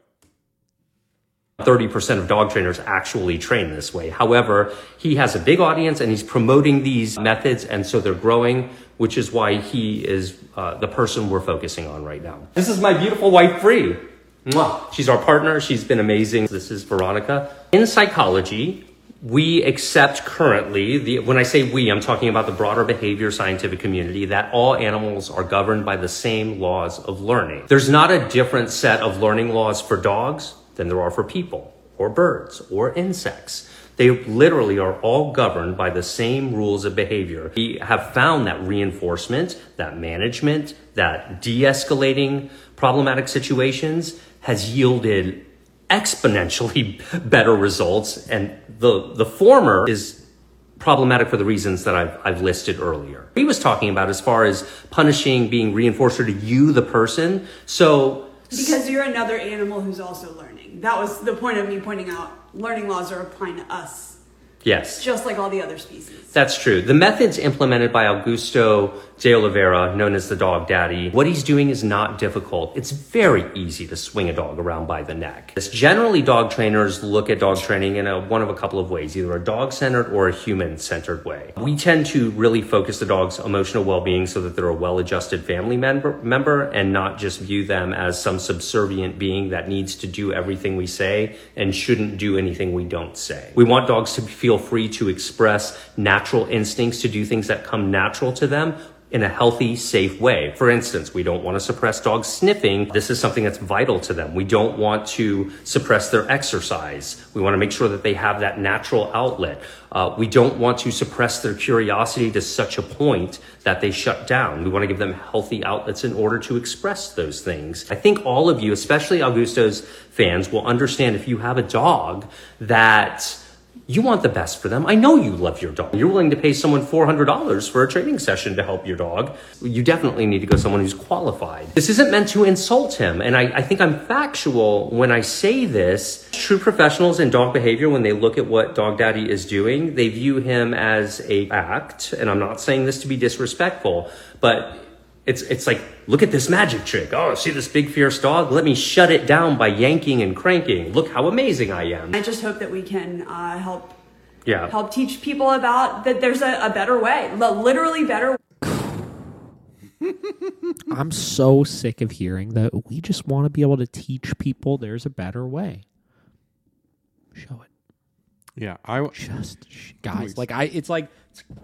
30% of dog trainers actually train this way. However, he has a big audience and he's promoting these methods, and so they're growing, which is why he is uh, the person we're focusing on right now. This is my beautiful wife, Bree. Mwah. She's our partner. She's been amazing. This is Veronica. In psychology, we accept currently the when I say we, I'm talking about the broader behavior scientific community that all animals are governed by the same laws of learning. There's not a different set of learning laws for dogs than there are for people or birds or insects. They literally are all governed by the same rules of behavior. We have found that reinforcement, that management, that de-escalating problematic situations has yielded exponentially better results and the the former is problematic for the reasons that I've, I've listed earlier. He was talking about as far as punishing being reinforcer to you, the person. So Because you're another animal who's also learning. That was the point of me pointing out learning laws are applying to us, yes, just like all the other species. That's true. The methods implemented by Augusto de Oliveira, known as the dog daddy, what he's doing is not difficult. It's very easy to swing a dog around by the neck. It's generally, dog trainers look at dog training in a, one of a couple of ways, either a dog centered or a human centered way. We tend to really focus the dog's emotional well being so that they're a well adjusted family member, member and not just view them as some subservient being that needs to do everything we say and shouldn't do anything we don't say. We want dogs to feel free to express natural instincts to do things that come natural to them in a healthy, safe way. For instance, we don't want to suppress dogs sniffing. This is something that's vital to them. We don't want to suppress their exercise. We want to make sure that they have that natural outlet. Uh, we don't want to suppress their curiosity to such a point that they shut down. We want to give them healthy outlets in order to express those things. I think all of you, especially Augusto's fans, will understand if you have a dog that you want the best for them. I know you love your dog. You're willing to pay someone $400 for a training session to help your dog. You definitely need to go someone who's qualified. This isn't meant to insult him. And I, I think I'm factual when I say this. True professionals in dog behavior, when they look at what Dog Daddy is doing, they view him as a act. And I'm not saying this to be disrespectful, but it's it's like look at this magic trick. Oh, see this big fierce dog? Let me shut it down by yanking and cranking. Look how amazing I am. I just hope that we can uh, help Yeah. help teach people about that there's a, a better way, literally better <laughs> I'm so sick of hearing that we just want to be able to teach people there's a better way. Show it. Yeah. I Just sh- guys, like I it's like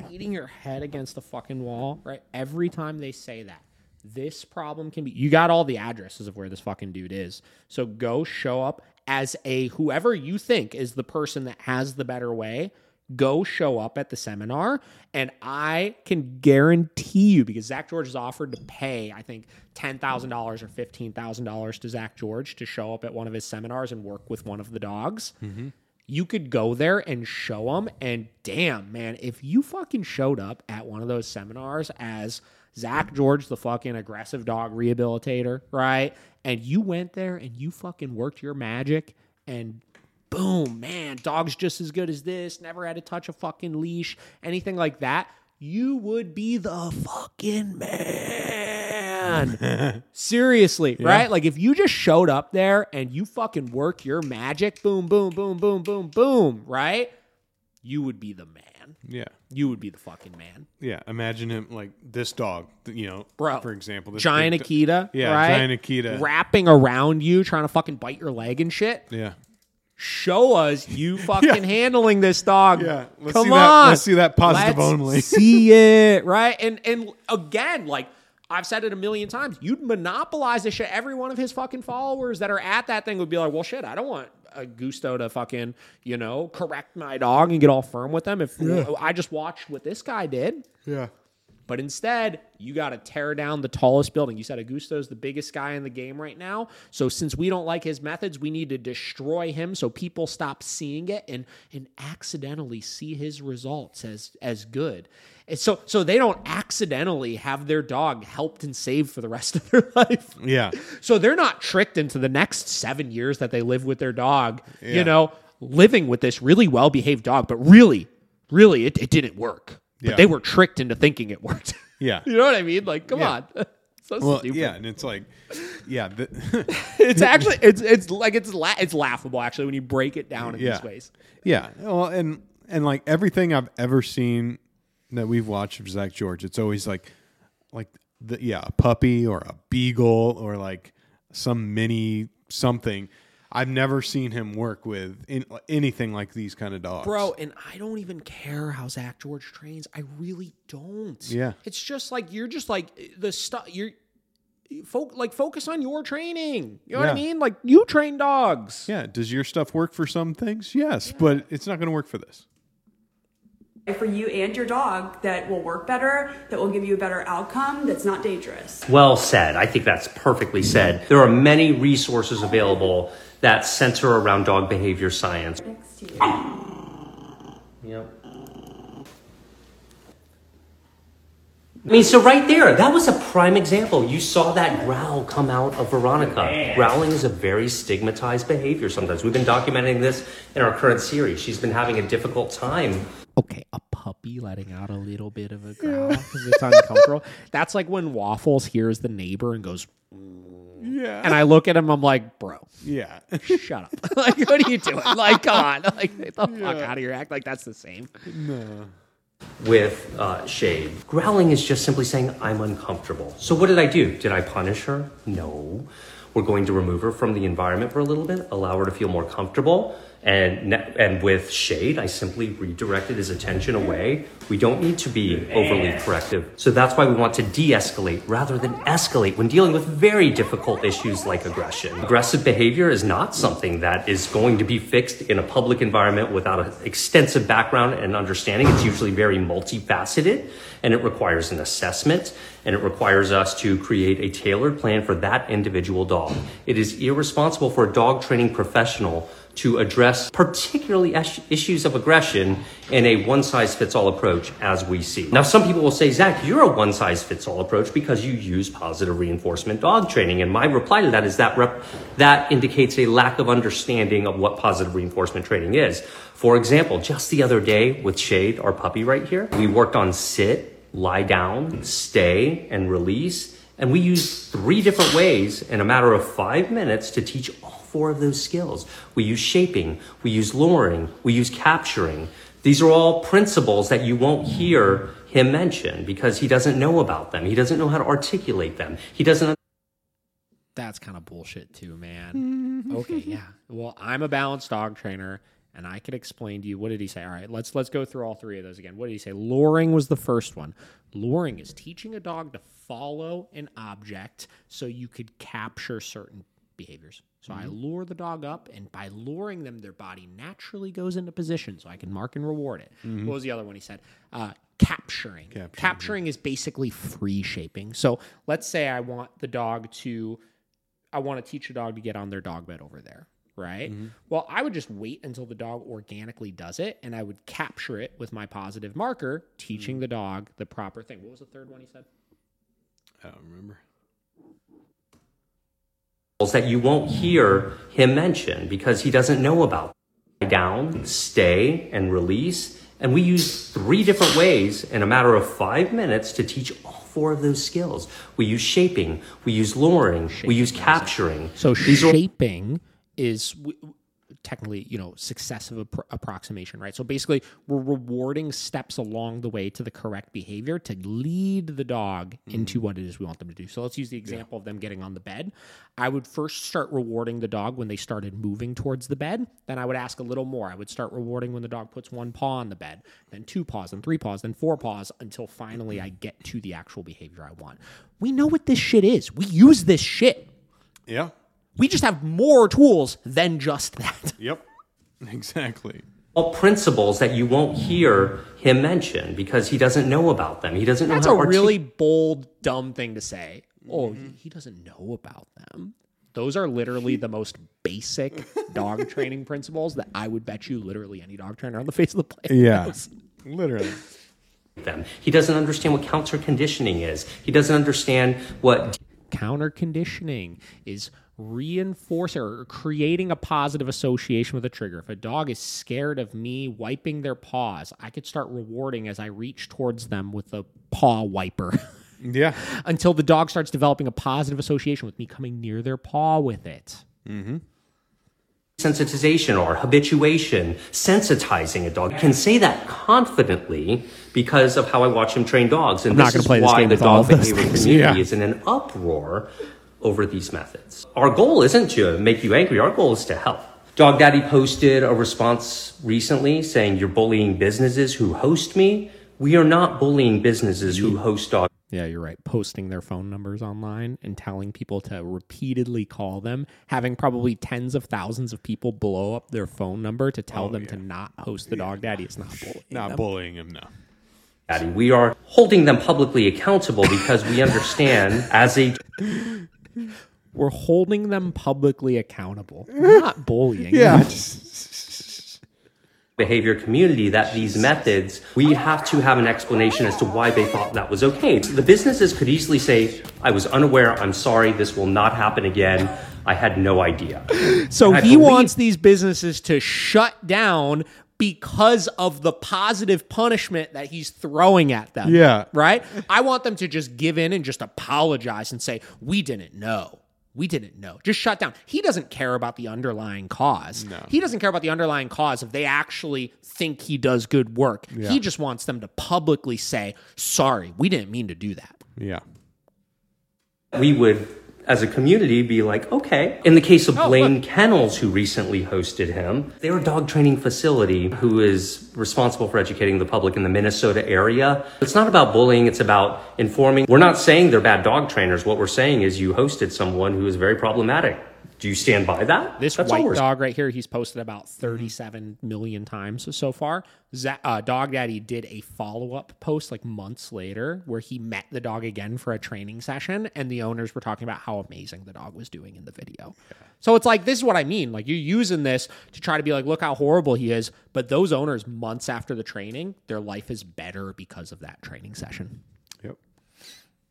beating your head against the fucking wall, right? Every time they say that. This problem can be you got all the addresses of where this fucking dude is. So go show up as a whoever you think is the person that has the better way. Go show up at the seminar, and I can guarantee you because Zak George has offered to pay, I think, ten thousand dollars or fifteen thousand dollars to Zak George to show up at one of his seminars and work with one of the dogs mm-hmm. You could go there and show them. And damn, man, if you fucking showed up at one of those seminars as Zak George, the fucking aggressive dog rehabilitator, right? And you went there and you fucking worked your magic and boom, man, dog's just as good as this, never had to touch a fucking leash, anything like that. You would be the fucking man. <laughs> Seriously, right? Like if you just showed up there and you fucking work your magic, boom, boom, boom, boom, boom, boom, right? You would be the man. yeah. You would be the fucking man. Yeah. Imagine him like this dog, you know, Bro. for example. This Giant big do- Akita, Yeah, right? giant Akita. Wrapping around you, trying to fucking bite your leg and shit. Yeah. Show us you <laughs> fucking handling this dog. Yeah, let's Come see that- on. let's see that positive Let's only. see it, right? And and again, like I've said it a million times, you'd monopolize this shit. Every one of his fucking followers that are at that thing would be like, well, shit, I don't want Augusto to fucking, you know, correct my dog and get all firm with them. If I just watched what this guy did, Yeah. but instead, you got to tear down the tallest building. You said Augusto's the biggest guy in the game right now. So since we don't like his methods, we need to destroy him so people stop seeing it and and accidentally see his results as as good. So so they don't accidentally have their dog helped and saved for the rest <laughs> of their life. Yeah. So they're not tricked into the next seven years that they live with their dog, you know, living with this really well behaved dog, but really, really, it, it didn't work. But Yeah. they were tricked into thinking it worked. <laughs> Yeah. you know what I mean? Like, come Yeah. on. <laughs> so Well, stupid. yeah, and it's like, yeah, the, It's actually it's it's like it's la- it's laughable actually when you break it down in Yeah. these ways. yeah. Well, and and like everything I've ever seen that we've watched of Zak George, it's always like, like the yeah, a puppy or a beagle or like some mini something. I've never seen him work with in, anything like these kind of dogs, Bro, and I don't even care how Zak George trains. I really don't. Yeah. It's just like you're just like the stuff you're fo- like focus on your training. You know what I mean? Like you train dogs. Yeah. Does your stuff work for some things? Yes, but it's not going to work for this. For you and your dog that will work better, that will give you a better outcome, that's not dangerous. Well said. I think that's perfectly said. There are many resources available that center around dog behavior science. Next to you. Yep. I mean, so right there, that was a prime example. You saw that growl come out of Veronica. Growling is a very stigmatized behavior sometimes. We've been documenting this in our current series. She's been having a difficult time Okay, a puppy letting out a little bit of a <laughs> growl because it's uncomfortable. That's like when Waffles hears the neighbor and goes, Yeah. and I look at him, I'm like, bro, yeah. shut up. <laughs> like, what are you doing? Like, come on. <laughs> Like, get the fuck out of here. Act like that's the same. No. with uh, Shade. Growling is just simply saying, I'm uncomfortable. So, what did I do? Did I punish her? No. We're going to remove her from the environment for a little bit, allow her to feel more comfortable. And, and with Shade, I simply redirected his attention away. We don't need to be overly corrective. So, that's why we want to de escalate rather than escalate when dealing with very difficult issues like aggression. Aggressive behavior is not something that is going to be fixed in a public environment without an extensive background and understanding. It's usually very multifaceted and it requires an assessment and it requires us to create a tailored plan for that individual dog. It is irresponsible for a dog training professional to address particularly issues of aggression in a one size fits all approach as we see. Now, some people will say, Zak, you're a one size fits all approach because you use positive reinforcement dog training. And my reply to that is that rep- that indicates a lack of understanding of what positive reinforcement training is. For example, just the other day with Shade, our puppy right here, we worked on sit, lie down, stay, and release. And we used three different ways in a matter of five minutes to teach all four of those skills. We use shaping, we use luring, we use capturing. These are all principles that you won't hear him mention because he doesn't know about them. He doesn't know how to articulate them. He doesn't That's kind of bullshit too, man. <laughs> okay, yeah. Well, I'm a balanced dog trainer, and I could explain to you. What did he say? All right, let's let's go through all three of those again. What did he say? Luring was the first one. Luring is teaching a dog to follow an object so you could capture certain behaviors. So I mm-hmm. lure the dog up, and by luring them, their body naturally goes into position, so I can mark and reward it. Mm-hmm. What was the other one he said? Uh, capturing. Capturing is basically free shaping. So let's say I want the dog to I want to teach a dog to get on their dog bed over there, right? Mm-hmm. Well, I would just wait until the dog organically does it and I would capture it with my positive marker, teaching mm. the dog the proper thing. What was the third one he said? I don't remember. That you won't hear him mention because he doesn't know about. Lie Down, stay, and release. And we use three different ways in a matter of five minutes to teach all four of those skills. We use shaping, we use luring, we use capturing. So These are shaping is w- technically you know successive appro- approximation right? So basically we're rewarding steps along the way to the correct behavior to lead the dog mm-hmm. into what it is we want them to do. So let's use the example of them getting on the bed. I would first start rewarding the dog when they started moving towards the bed. Then i would ask a little more. I would start rewarding when the dog puts one paw on the bed then two paws and three paws then four paws until finally i get to the actual behavior i want. We know what this shit is. We use this shit. Yeah. We just have more tools than just that. <laughs> Yep. Exactly. all principles that you won't hear him mention because he doesn't know about them. He doesn't know That's a to really bold, dumb thing to say. Oh, he, he doesn't know about them. Those are literally the most basic dog <laughs> training principles that I would bet you literally any dog trainer on the face of the planet. Yeah. knows. Literally. them. He doesn't understand what counter conditioning is. He doesn't understand what Counter conditioning is reinforcing or creating a positive association with a trigger. If a dog is scared of me wiping their paws, I could start rewarding as I reach towards them with a paw wiper. <laughs> Yeah. until the dog starts developing a positive association with me coming near their paw with it. Mm-hmm. sensitization or habituation, sensitizing a dog. I can say that confidently because of how I watch him train dogs. And I'm not this gonna is play this why game the dog of behavior community Yeah. is in an uproar over these methods. Our goal isn't to make you angry. Our goal is to help. Dog Daddy posted a response recently saying, You're bullying businesses who host me. We are not bullying businesses who host dog Yeah, you're right. Posting their phone numbers online and telling people to repeatedly call them, having probably tens of thousands of people blow up their phone number to tell oh, them to not host the dog daddy. It's not bullying. Not them. bullying him, no. daddy. We are holding them publicly accountable because we understand as a <laughs> We're holding them publicly accountable, <laughs> We're not bullying. Yeah. behavior community that these methods, we have to have an explanation as to why they thought that was okay. The businesses could easily say, I was unaware, I'm sorry, this will not happen again. I had no idea. So he believe- wants these businesses to shut down because of the positive punishment that he's throwing at them. Yeah. Right? I want them to just give in and just apologize and say, We didn't know. We didn't know. Just shut down. He doesn't care about the underlying cause. No. He doesn't care about the underlying cause if they actually think he does good work. He just wants them to publicly say, Sorry, we didn't mean to do that. Yeah. We would, as a community, be like, okay. In the case of Oh, Blaine look. Kennels, who recently hosted him, they're a dog training facility who is responsible for educating the public in the Minnesota area. It's not about bullying, it's about informing. We're not saying they're bad dog trainers. What we're saying is you hosted someone who is very problematic. Do you stand by that? This That's white dog right here, he's posted about 37 million times so far. Za- uh, dog Daddy did a follow up post like months later where he met the dog again for a training session, and the owners were talking about how amazing the dog was doing in the video. So it's like, this is what I mean. Like, you're using this to try to be like, look how horrible he is. But those owners, months after the training, their life is better because of that training session. Yep.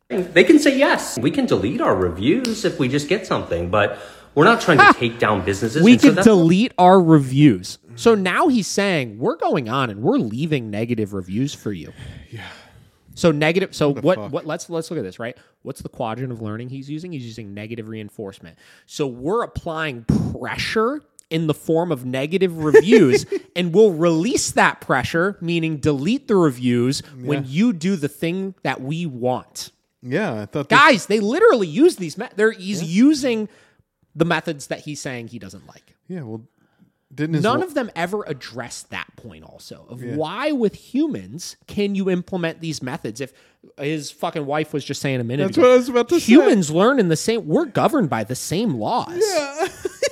They can say yes. We can delete our reviews if we just get something, but we're not trying to take down businesses. we and so could delete our reviews. So now he's saying we're going on and we're leaving negative reviews for you. Yeah. So negative. So what? fuck? What? Let's let's look at this. Right. What's the quadrant of learning he's using? He's using negative reinforcement. So we're applying pressure in the form of negative reviews, <laughs> and we'll release that pressure, meaning delete the reviews when you do the thing that we want. Yeah. I thought Guys, they literally use these. Me- they're he's using the methods that he's saying he doesn't like. Yeah. Well, didn't his None of them ever address that point also of why with humans can you implement these methods if his fucking wife was just saying a minute That's ago what I was about to say. humans learn in the same we're governed by the same laws <laughs>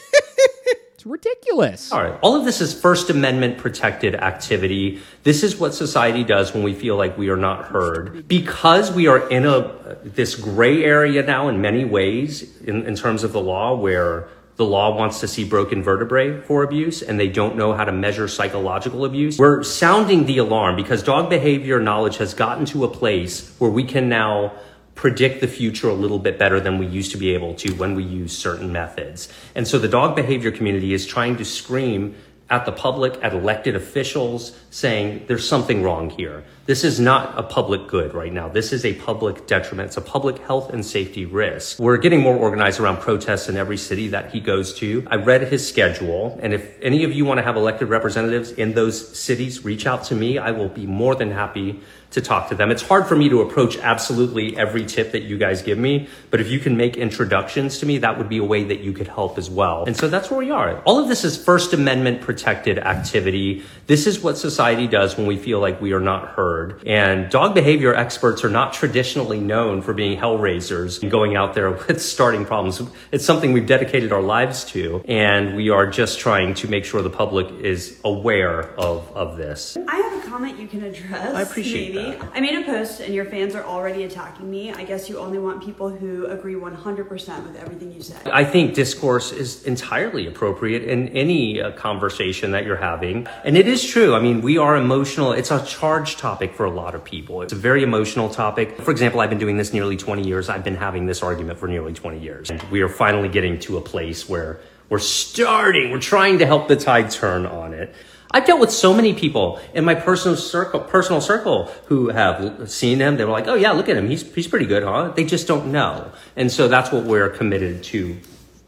it's ridiculous All right. All of this is First Amendment protected activity. This is what society does when we feel like we are not heard. Because we are in a this gray area now in many ways in, in terms of the law where the law wants to see broken vertebrae for abuse and they don't know how to measure psychological abuse. We're sounding the alarm because dog behavior knowledge has gotten to a place where we can now predict the future a little bit better than we used to be able to when we use certain methods. And so the dog behavior community is trying to scream at the public, at elected officials, saying there's something wrong here. This is not a public good right now. This is a public detriment. It's a public health and safety risk. We're getting more organized around protests in every city that he goes to. I read his schedule, and if any of you want to have elected representatives in those cities, reach out to me. I will be more than happy to talk to them. It's hard for me to approach absolutely every tip that you guys give me, but if you can make introductions to me, that would be a way that you could help as well. And so that's where we are. All of this is First Amendment protected activity. This is what society does when we feel like we are not heard. And dog behavior experts are not traditionally known for being hellraisers and going out there <laughs> with starting problems. It's something we've dedicated our lives to, and we are just trying to make sure the public is aware of, of this. I have a comment you can address. I appreciate maybe. that. I made a post and your fans are already attacking me. I guess you only want people who agree 100% with everything you said. I think discourse is entirely appropriate in any uh, conversation that you're having. And it is true. I mean, we are emotional. It's a charged topic for a lot of people. It's a very emotional topic. For example, I've been doing this nearly 20 years. I've been having this argument for nearly 20 years. And we are finally getting to a place where we're starting, we're trying to help the tide turn on it. I've dealt with so many people in my personal circle, personal circle who have seen him. They were like, "Oh yeah, look at him. He's he's pretty good, huh?" They just don't know, and so that's what we're committed to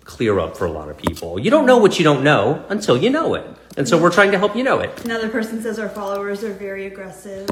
clear up for a lot of people. You don't know what you don't know until you know it, and so we're trying to help you know it. Another person says our followers are very aggressive.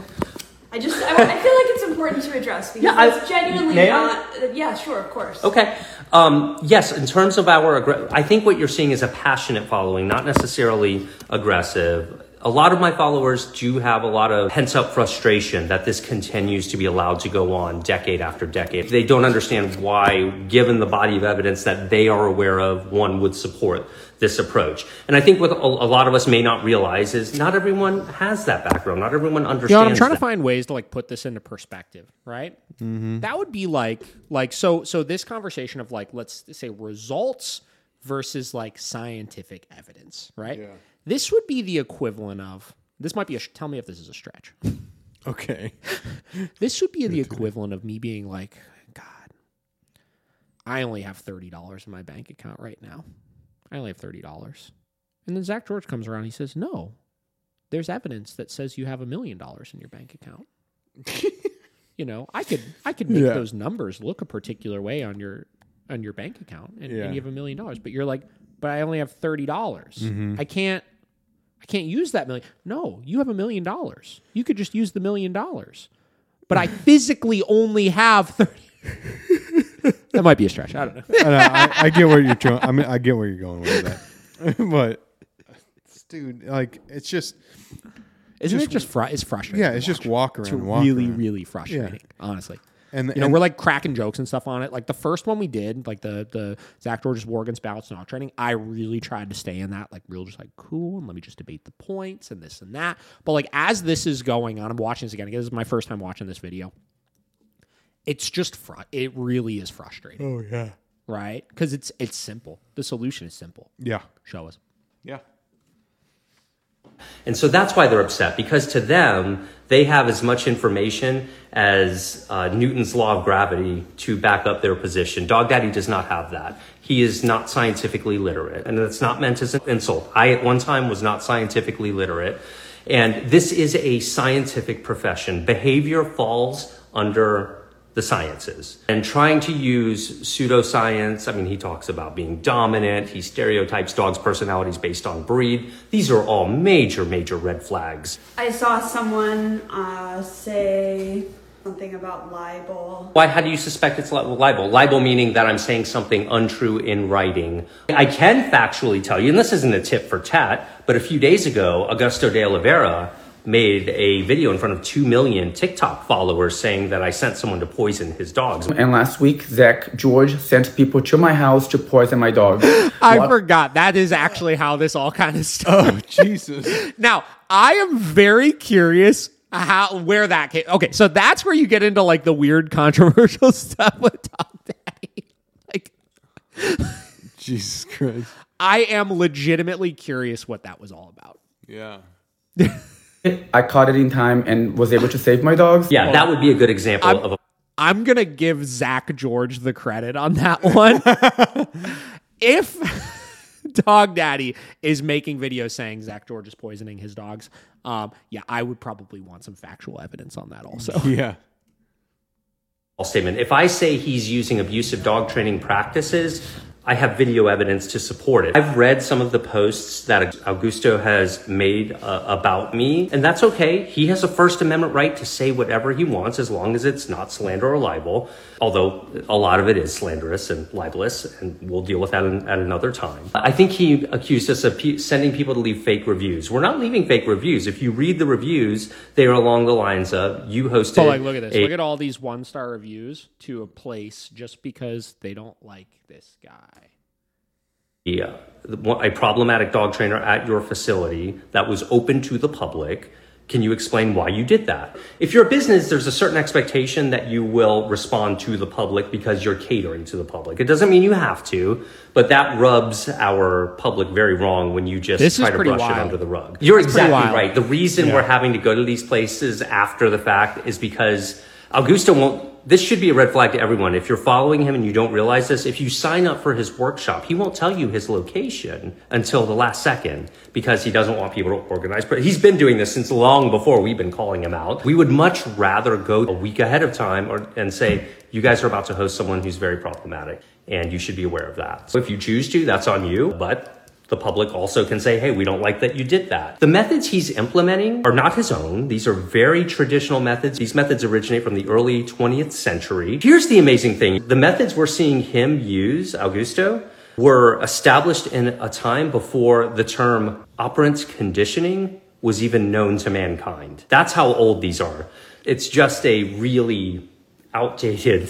I just, I, I feel like it's important to address because Yeah, it's genuinely not. Yeah, sure, of course. Okay. Um, yes, in terms of our, aggr- I think what you're seeing is a passionate following, not necessarily aggressive. A lot of my followers do have a lot of pent up frustration that this continues to be allowed to go on decade after decade. They don't understand why, given the body of evidence that they are aware of, one would support this approach. And I think what a, a lot of us may not realize is not everyone has that background. Not everyone understands. You know, I'm trying that. to find ways to like put this into perspective, right? That would be like like so so this conversation of like let's say results versus like scientific evidence, right? This would be the equivalent of this might be a tell me if this is a stretch. <laughs> Okay. <laughs> This would be the equivalent of me being like, God, I only have thirty dollars in my bank account right now. I only have thirty dollars. And then Zak George comes around. He says, No, there's evidence that says you have a million dollars in your bank account. <laughs> you know, I could I could make Yeah. those numbers look a particular way on your on your bank account, and, Yeah. and you have a million dollars. But you're like, but I only have thirty dollars. Mm-hmm. I can't. I can't use that million. No, you have a million dollars. You could just use the million dollars. But I <laughs> physically only have 30. That might be a stretch. I don't know. I, know, I, I get where you're trying. I mean, I get where you're going with that. <laughs> but, dude, like, it's just, Isn't it just fr- it's frustrating? yeah, it's just walk around, It's walk really, around. really frustrating, honestly. And, You know, and- we're like cracking jokes and stuff on it. Like the first one we did, like the the Zak George's war against balance all training, I really tried to stay in that, like real just like cool and let me just debate the points and this and that. But like as this is going on, I'm watching this again. Again, This is my first time watching this video. It's just fr- it really is frustrating. oh, yeah. Right? Because it's it's simple. The solution is simple. Yeah. Show us. Yeah. And so that's why they're upset because to them, they have as much information as uh, Newton's law of gravity to back up their position. Dog Daddy does not have that. He is not scientifically literate. And that's not meant as an insult. I, at one time, was not scientifically literate. And this is a scientific profession. Behavior falls under the sciences and trying to use pseudoscience. I mean, he talks about being dominant. He stereotypes dogs' personalities based on breed. These are all major, major red flags. I saw someone uh, say something about libel. Why? How do you suspect it's li- libel? Libel meaning that I'm saying something untrue in writing. I can factually tell you, and this isn't a tip for tat, but a few days ago, Augusto de Oliveira made a video in front of 2 million TikTok followers saying that I sent someone to poison his dogs. And last week, Zak George sent people to my house to poison my dog. <gasps> I What- forgot. That is actually how this all kind of started. Oh, <laughs> Jesus. Now, I am very curious how where that came. Okay, so that's where you get into like the weird controversial <laughs> stuff with Dog Daddy. Like, <laughs> Jesus Christ. I am legitimately curious what that was all about. Yeah. I caught it in time and was able to save my dogs. Yeah, that would be a good example I'm- of a I'm gonna give Zak George the credit on that <laughs> one. if <laughs> Dog Daddy is making videos saying Zak George is poisoning his dogs. Um, yeah, I would probably want some factual evidence on that also. <laughs> Yeah. statement. If I say he's using abusive dog training practices, I have video evidence to support it. I've read some of the posts that Augusto has made uh, about me, and that's okay. He has a First Amendment right to say whatever he wants as long as it's not slander or libel, although a lot of it is slanderous and libelous, and we'll deal with that in, at another time. I think he accused us of pe- sending people to leave fake reviews. We're not leaving fake reviews. If you read the reviews, they are along the lines of you hosted. But like, look at this. a- Look at all these one star reviews to a place just because they don't like this guy. Yeah, a problematic dog trainer at your facility that was open to the public. Can you explain why you did that? If you're a business, there's a certain expectation that you will respond to the public because you're catering to the public. It doesn't mean you have to, but that rubs our public very wrong when you just This try to brush wild. it under the rug. You're That's exactly right. The reason we're having to go to these places after the fact is because Augusto won't. This should be a red flag to everyone. If you're following him and you don't realize this, if you sign up for his workshop, he won't tell you his location until the last second because he doesn't want people to organize. But he's been doing this since long before we've been calling him out. We would much rather go a week ahead of time or, and say, you guys are about to host someone who's very problematic and you should be aware of that. So if you choose to, that's on you. But the public also can say, hey, we don't like that you did that. The methods he's implementing are not his own. These are very traditional methods. These methods originate from the early 20th century. Here's the amazing thing. The methods we're seeing him use, Augusto, were established in a time before the term operant conditioning was even known to mankind. That's how old these are. It's just a really outdated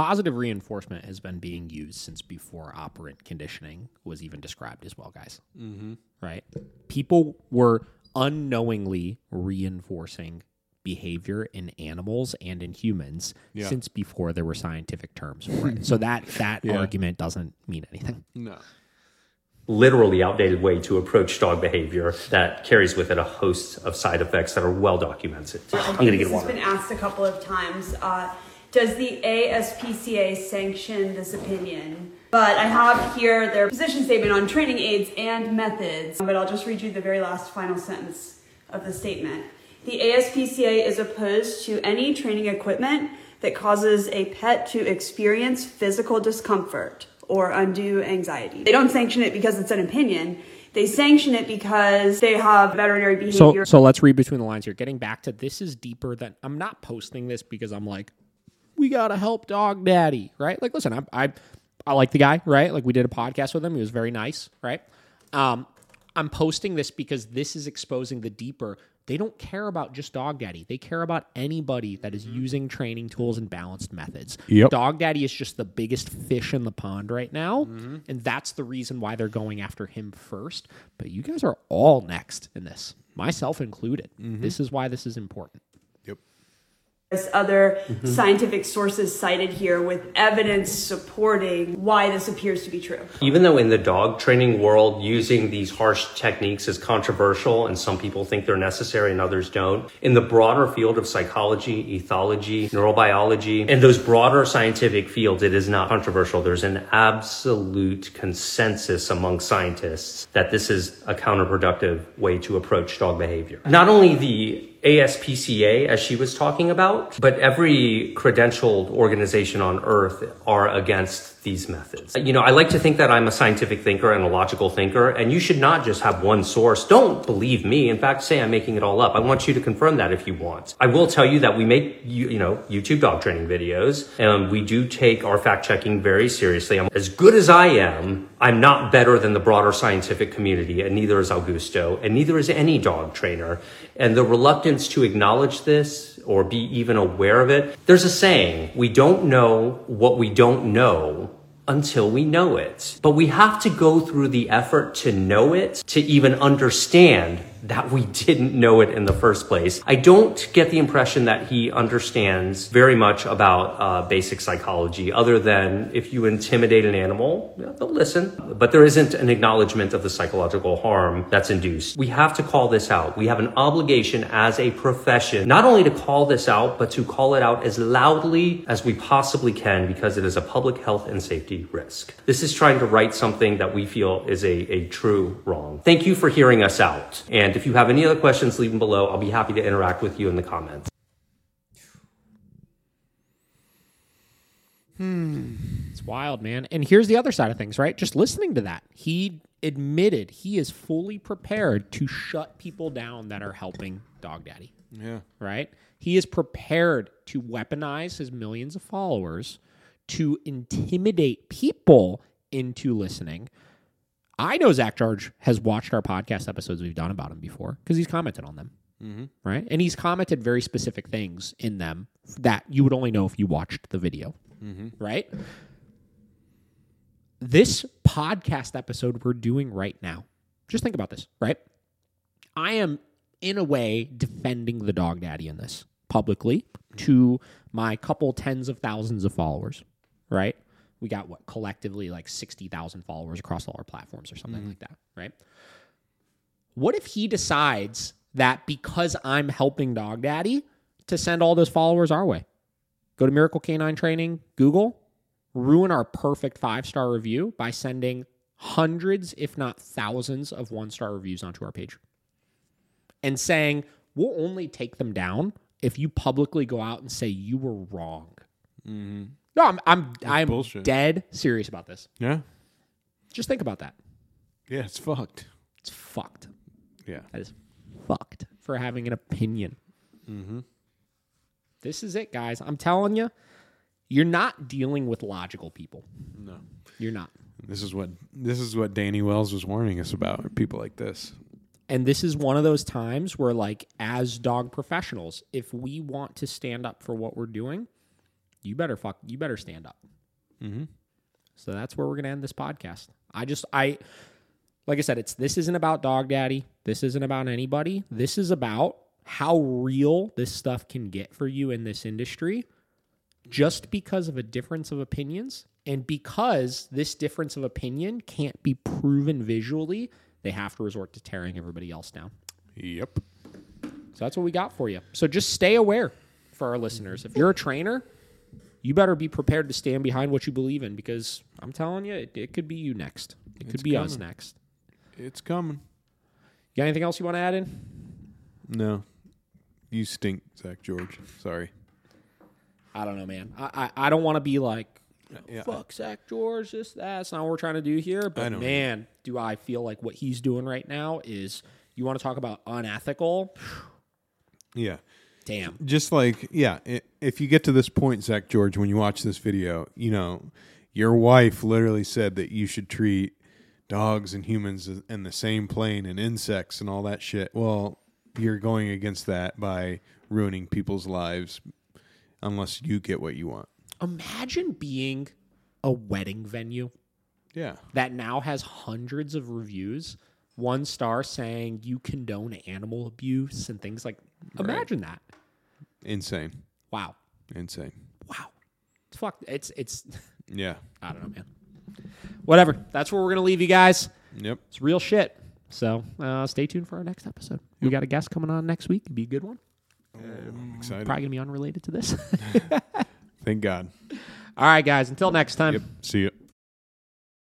Positive reinforcement has been being used since before operant conditioning was even described as well, guys. Mm-hmm. Right? People were unknowingly reinforcing behavior in animals and in humans since before there were scientific terms for it. so that <laughs> that argument doesn't mean anything. No. literally outdated way to approach dog behavior that carries with it a host of side effects that are well documented. I'm going to get this has been asked a couple of times. Uh, does the ASPCA sanction this opinion? But I have here their position statement on training aids and methods. But I'll just read you the very last final sentence of the statement. The ASPCA is opposed to any training equipment that causes a pet to experience physical discomfort or undue anxiety. They don't sanction it because it's an opinion. They sanction it because they have veterinary behavior. So so let's read between the lines here. Getting back to this is deeper than I'm not posting this because I'm like, we gotta help dog daddy, right? Like, listen, I I, I like the guy, right? Like we did a podcast with him. He was very nice, right? Um, I'm posting this because this is exposing the deeper. They don't care about just dog daddy. They care about anybody that is mm-hmm. using training tools and balanced methods. Yep. Dog daddy is just the biggest fish in the pond right now, mm-hmm. and that's the reason why they're going after him first. But you guys are all next in this, myself included. Mm-hmm. This is why this is important. There's other mm-hmm. scientific sources cited here with evidence supporting why this appears to be true. Even though in the dog training world, using these harsh techniques is controversial and some people think they're necessary and others don't, in the broader field of psychology, ethology, neurobiology, and those broader scientific fields, it is not controversial. There's an absolute consensus among scientists that this is a counterproductive way to approach dog behavior. Not only the ASPCA, as she was talking about, but every credentialed organization on earth are against these methods. You know, I like to think that I'm a scientific thinker and a logical thinker, and you should not just have one source. Don't believe me. In fact, say I'm making it all up. I want you to confirm that if you want. I will tell you that we make, you, you know, YouTube dog training videos, and we do take our fact checking very seriously. I'm, as good as I am, I'm not better than the broader scientific community, and neither is Augusto, and neither is any dog trainer. And the reluctance to acknowledge this or be even aware of it, there's a saying, we don't know what we don't know until we know it. But we have to go through the effort to know it, to even understand that we didn't know it in the first place. I don't get the impression that he understands very much about uh, basic psychology, other than if you intimidate an animal, they'll listen. But there isn't an acknowledgement of the psychological harm that's induced. We have to call this out. We have an obligation as a profession, not only to call this out, but to call it out as loudly as we possibly can because it is a public health and safety risk. This is trying to right something that we feel is a, a true wrong. Thank you for hearing us out. And if you have any other questions, leave them below. I'll be happy to interact with you in the comments. Hmm. It's wild, man. And here's the other side of things, right? Just listening to that, he admitted he is fully prepared to shut people down that are helping Dog Daddy, Yeah. right? He is prepared to weaponize his millions of followers to intimidate people into listening. I know Zak George has watched our podcast episodes we've done about him before because he's commented on them. Mm-hmm. Right. And he's commented very specific things in them that you would only know if you watched the video. Mm-hmm. Right. This podcast episode we're doing right now, just think about this, right? I am, in a way, defending the dog daddy in this publicly to my couple tens of thousands of followers, right? We got what collectively like 60,000 followers across all our platforms or something mm-hmm. like that, right? What if he decides that because I'm helping Dog Daddy to send all those followers our way? Go to Miracle Canine Training, Google, ruin our perfect five star review by sending hundreds, if not thousands, of one star reviews onto our page and saying, we'll only take them down if you publicly go out and say you were wrong. Mm-hmm. No, I'm I'm I'm bullshit. dead serious about this. Yeah. Just think about that. Yeah. It's fucked. It's fucked. Yeah. That is fucked for having an opinion. Mm-hmm. This is it, guys. I'm telling you, you're not dealing with logical people. No. You're not. This is what this is what Danny Wells was warning us about. People like this. And this is one of those times where, like, as dog professionals, if we want to stand up for what we're doing, you better fuck, you better stand up. Mm-hmm. So that's where we're gonna end this podcast. I just, I, like I said, it's this isn't about Dog Daddy. This isn't about anybody. This is about how real this stuff can get for you in this industry, just because of a difference of opinions, and because this difference of opinion can't be proven visually they have to resort to tearing everybody else down. Yep. So that's what we got for you. So just stay aware for our listeners. If you're a trainer, you better be prepared to stand behind what you believe in because I'm telling you, it, it could be you next. It could It's be us next. It's coming. You got anything else you want to add in? No. You stink, Zak George. Sorry. I don't know, man. I I, I don't want to be like, Yeah. fuck Zak George, this, that. That's not what we're trying to do here. But man, do I feel like what he's doing right now is you want to talk about unethical? Yeah. Damn. Just like, yeah, if you get to this point, Zak George, when you watch this video, you know, your wife literally said that you should treat dogs and humans in the same plane and insects and all that shit. Well, you're going against that by ruining people's lives unless you get what you want. Imagine being a wedding venue Yeah. that now has hundreds of reviews, one star saying you condone animal abuse and things like. Imagine that. Insane. Wow, Insane. wow. It's fuck. It's it's. Yeah. I don't know, man. Whatever. That's where we're gonna leave you guys. Yep. It's real shit. So uh, stay tuned for our next episode. We got a guest coming on next week. It'd be a good one. I'm excited. Probably gonna be unrelated to this. <laughs> Thank God. <laughs> All right, guys. Until next time. Yep. See you.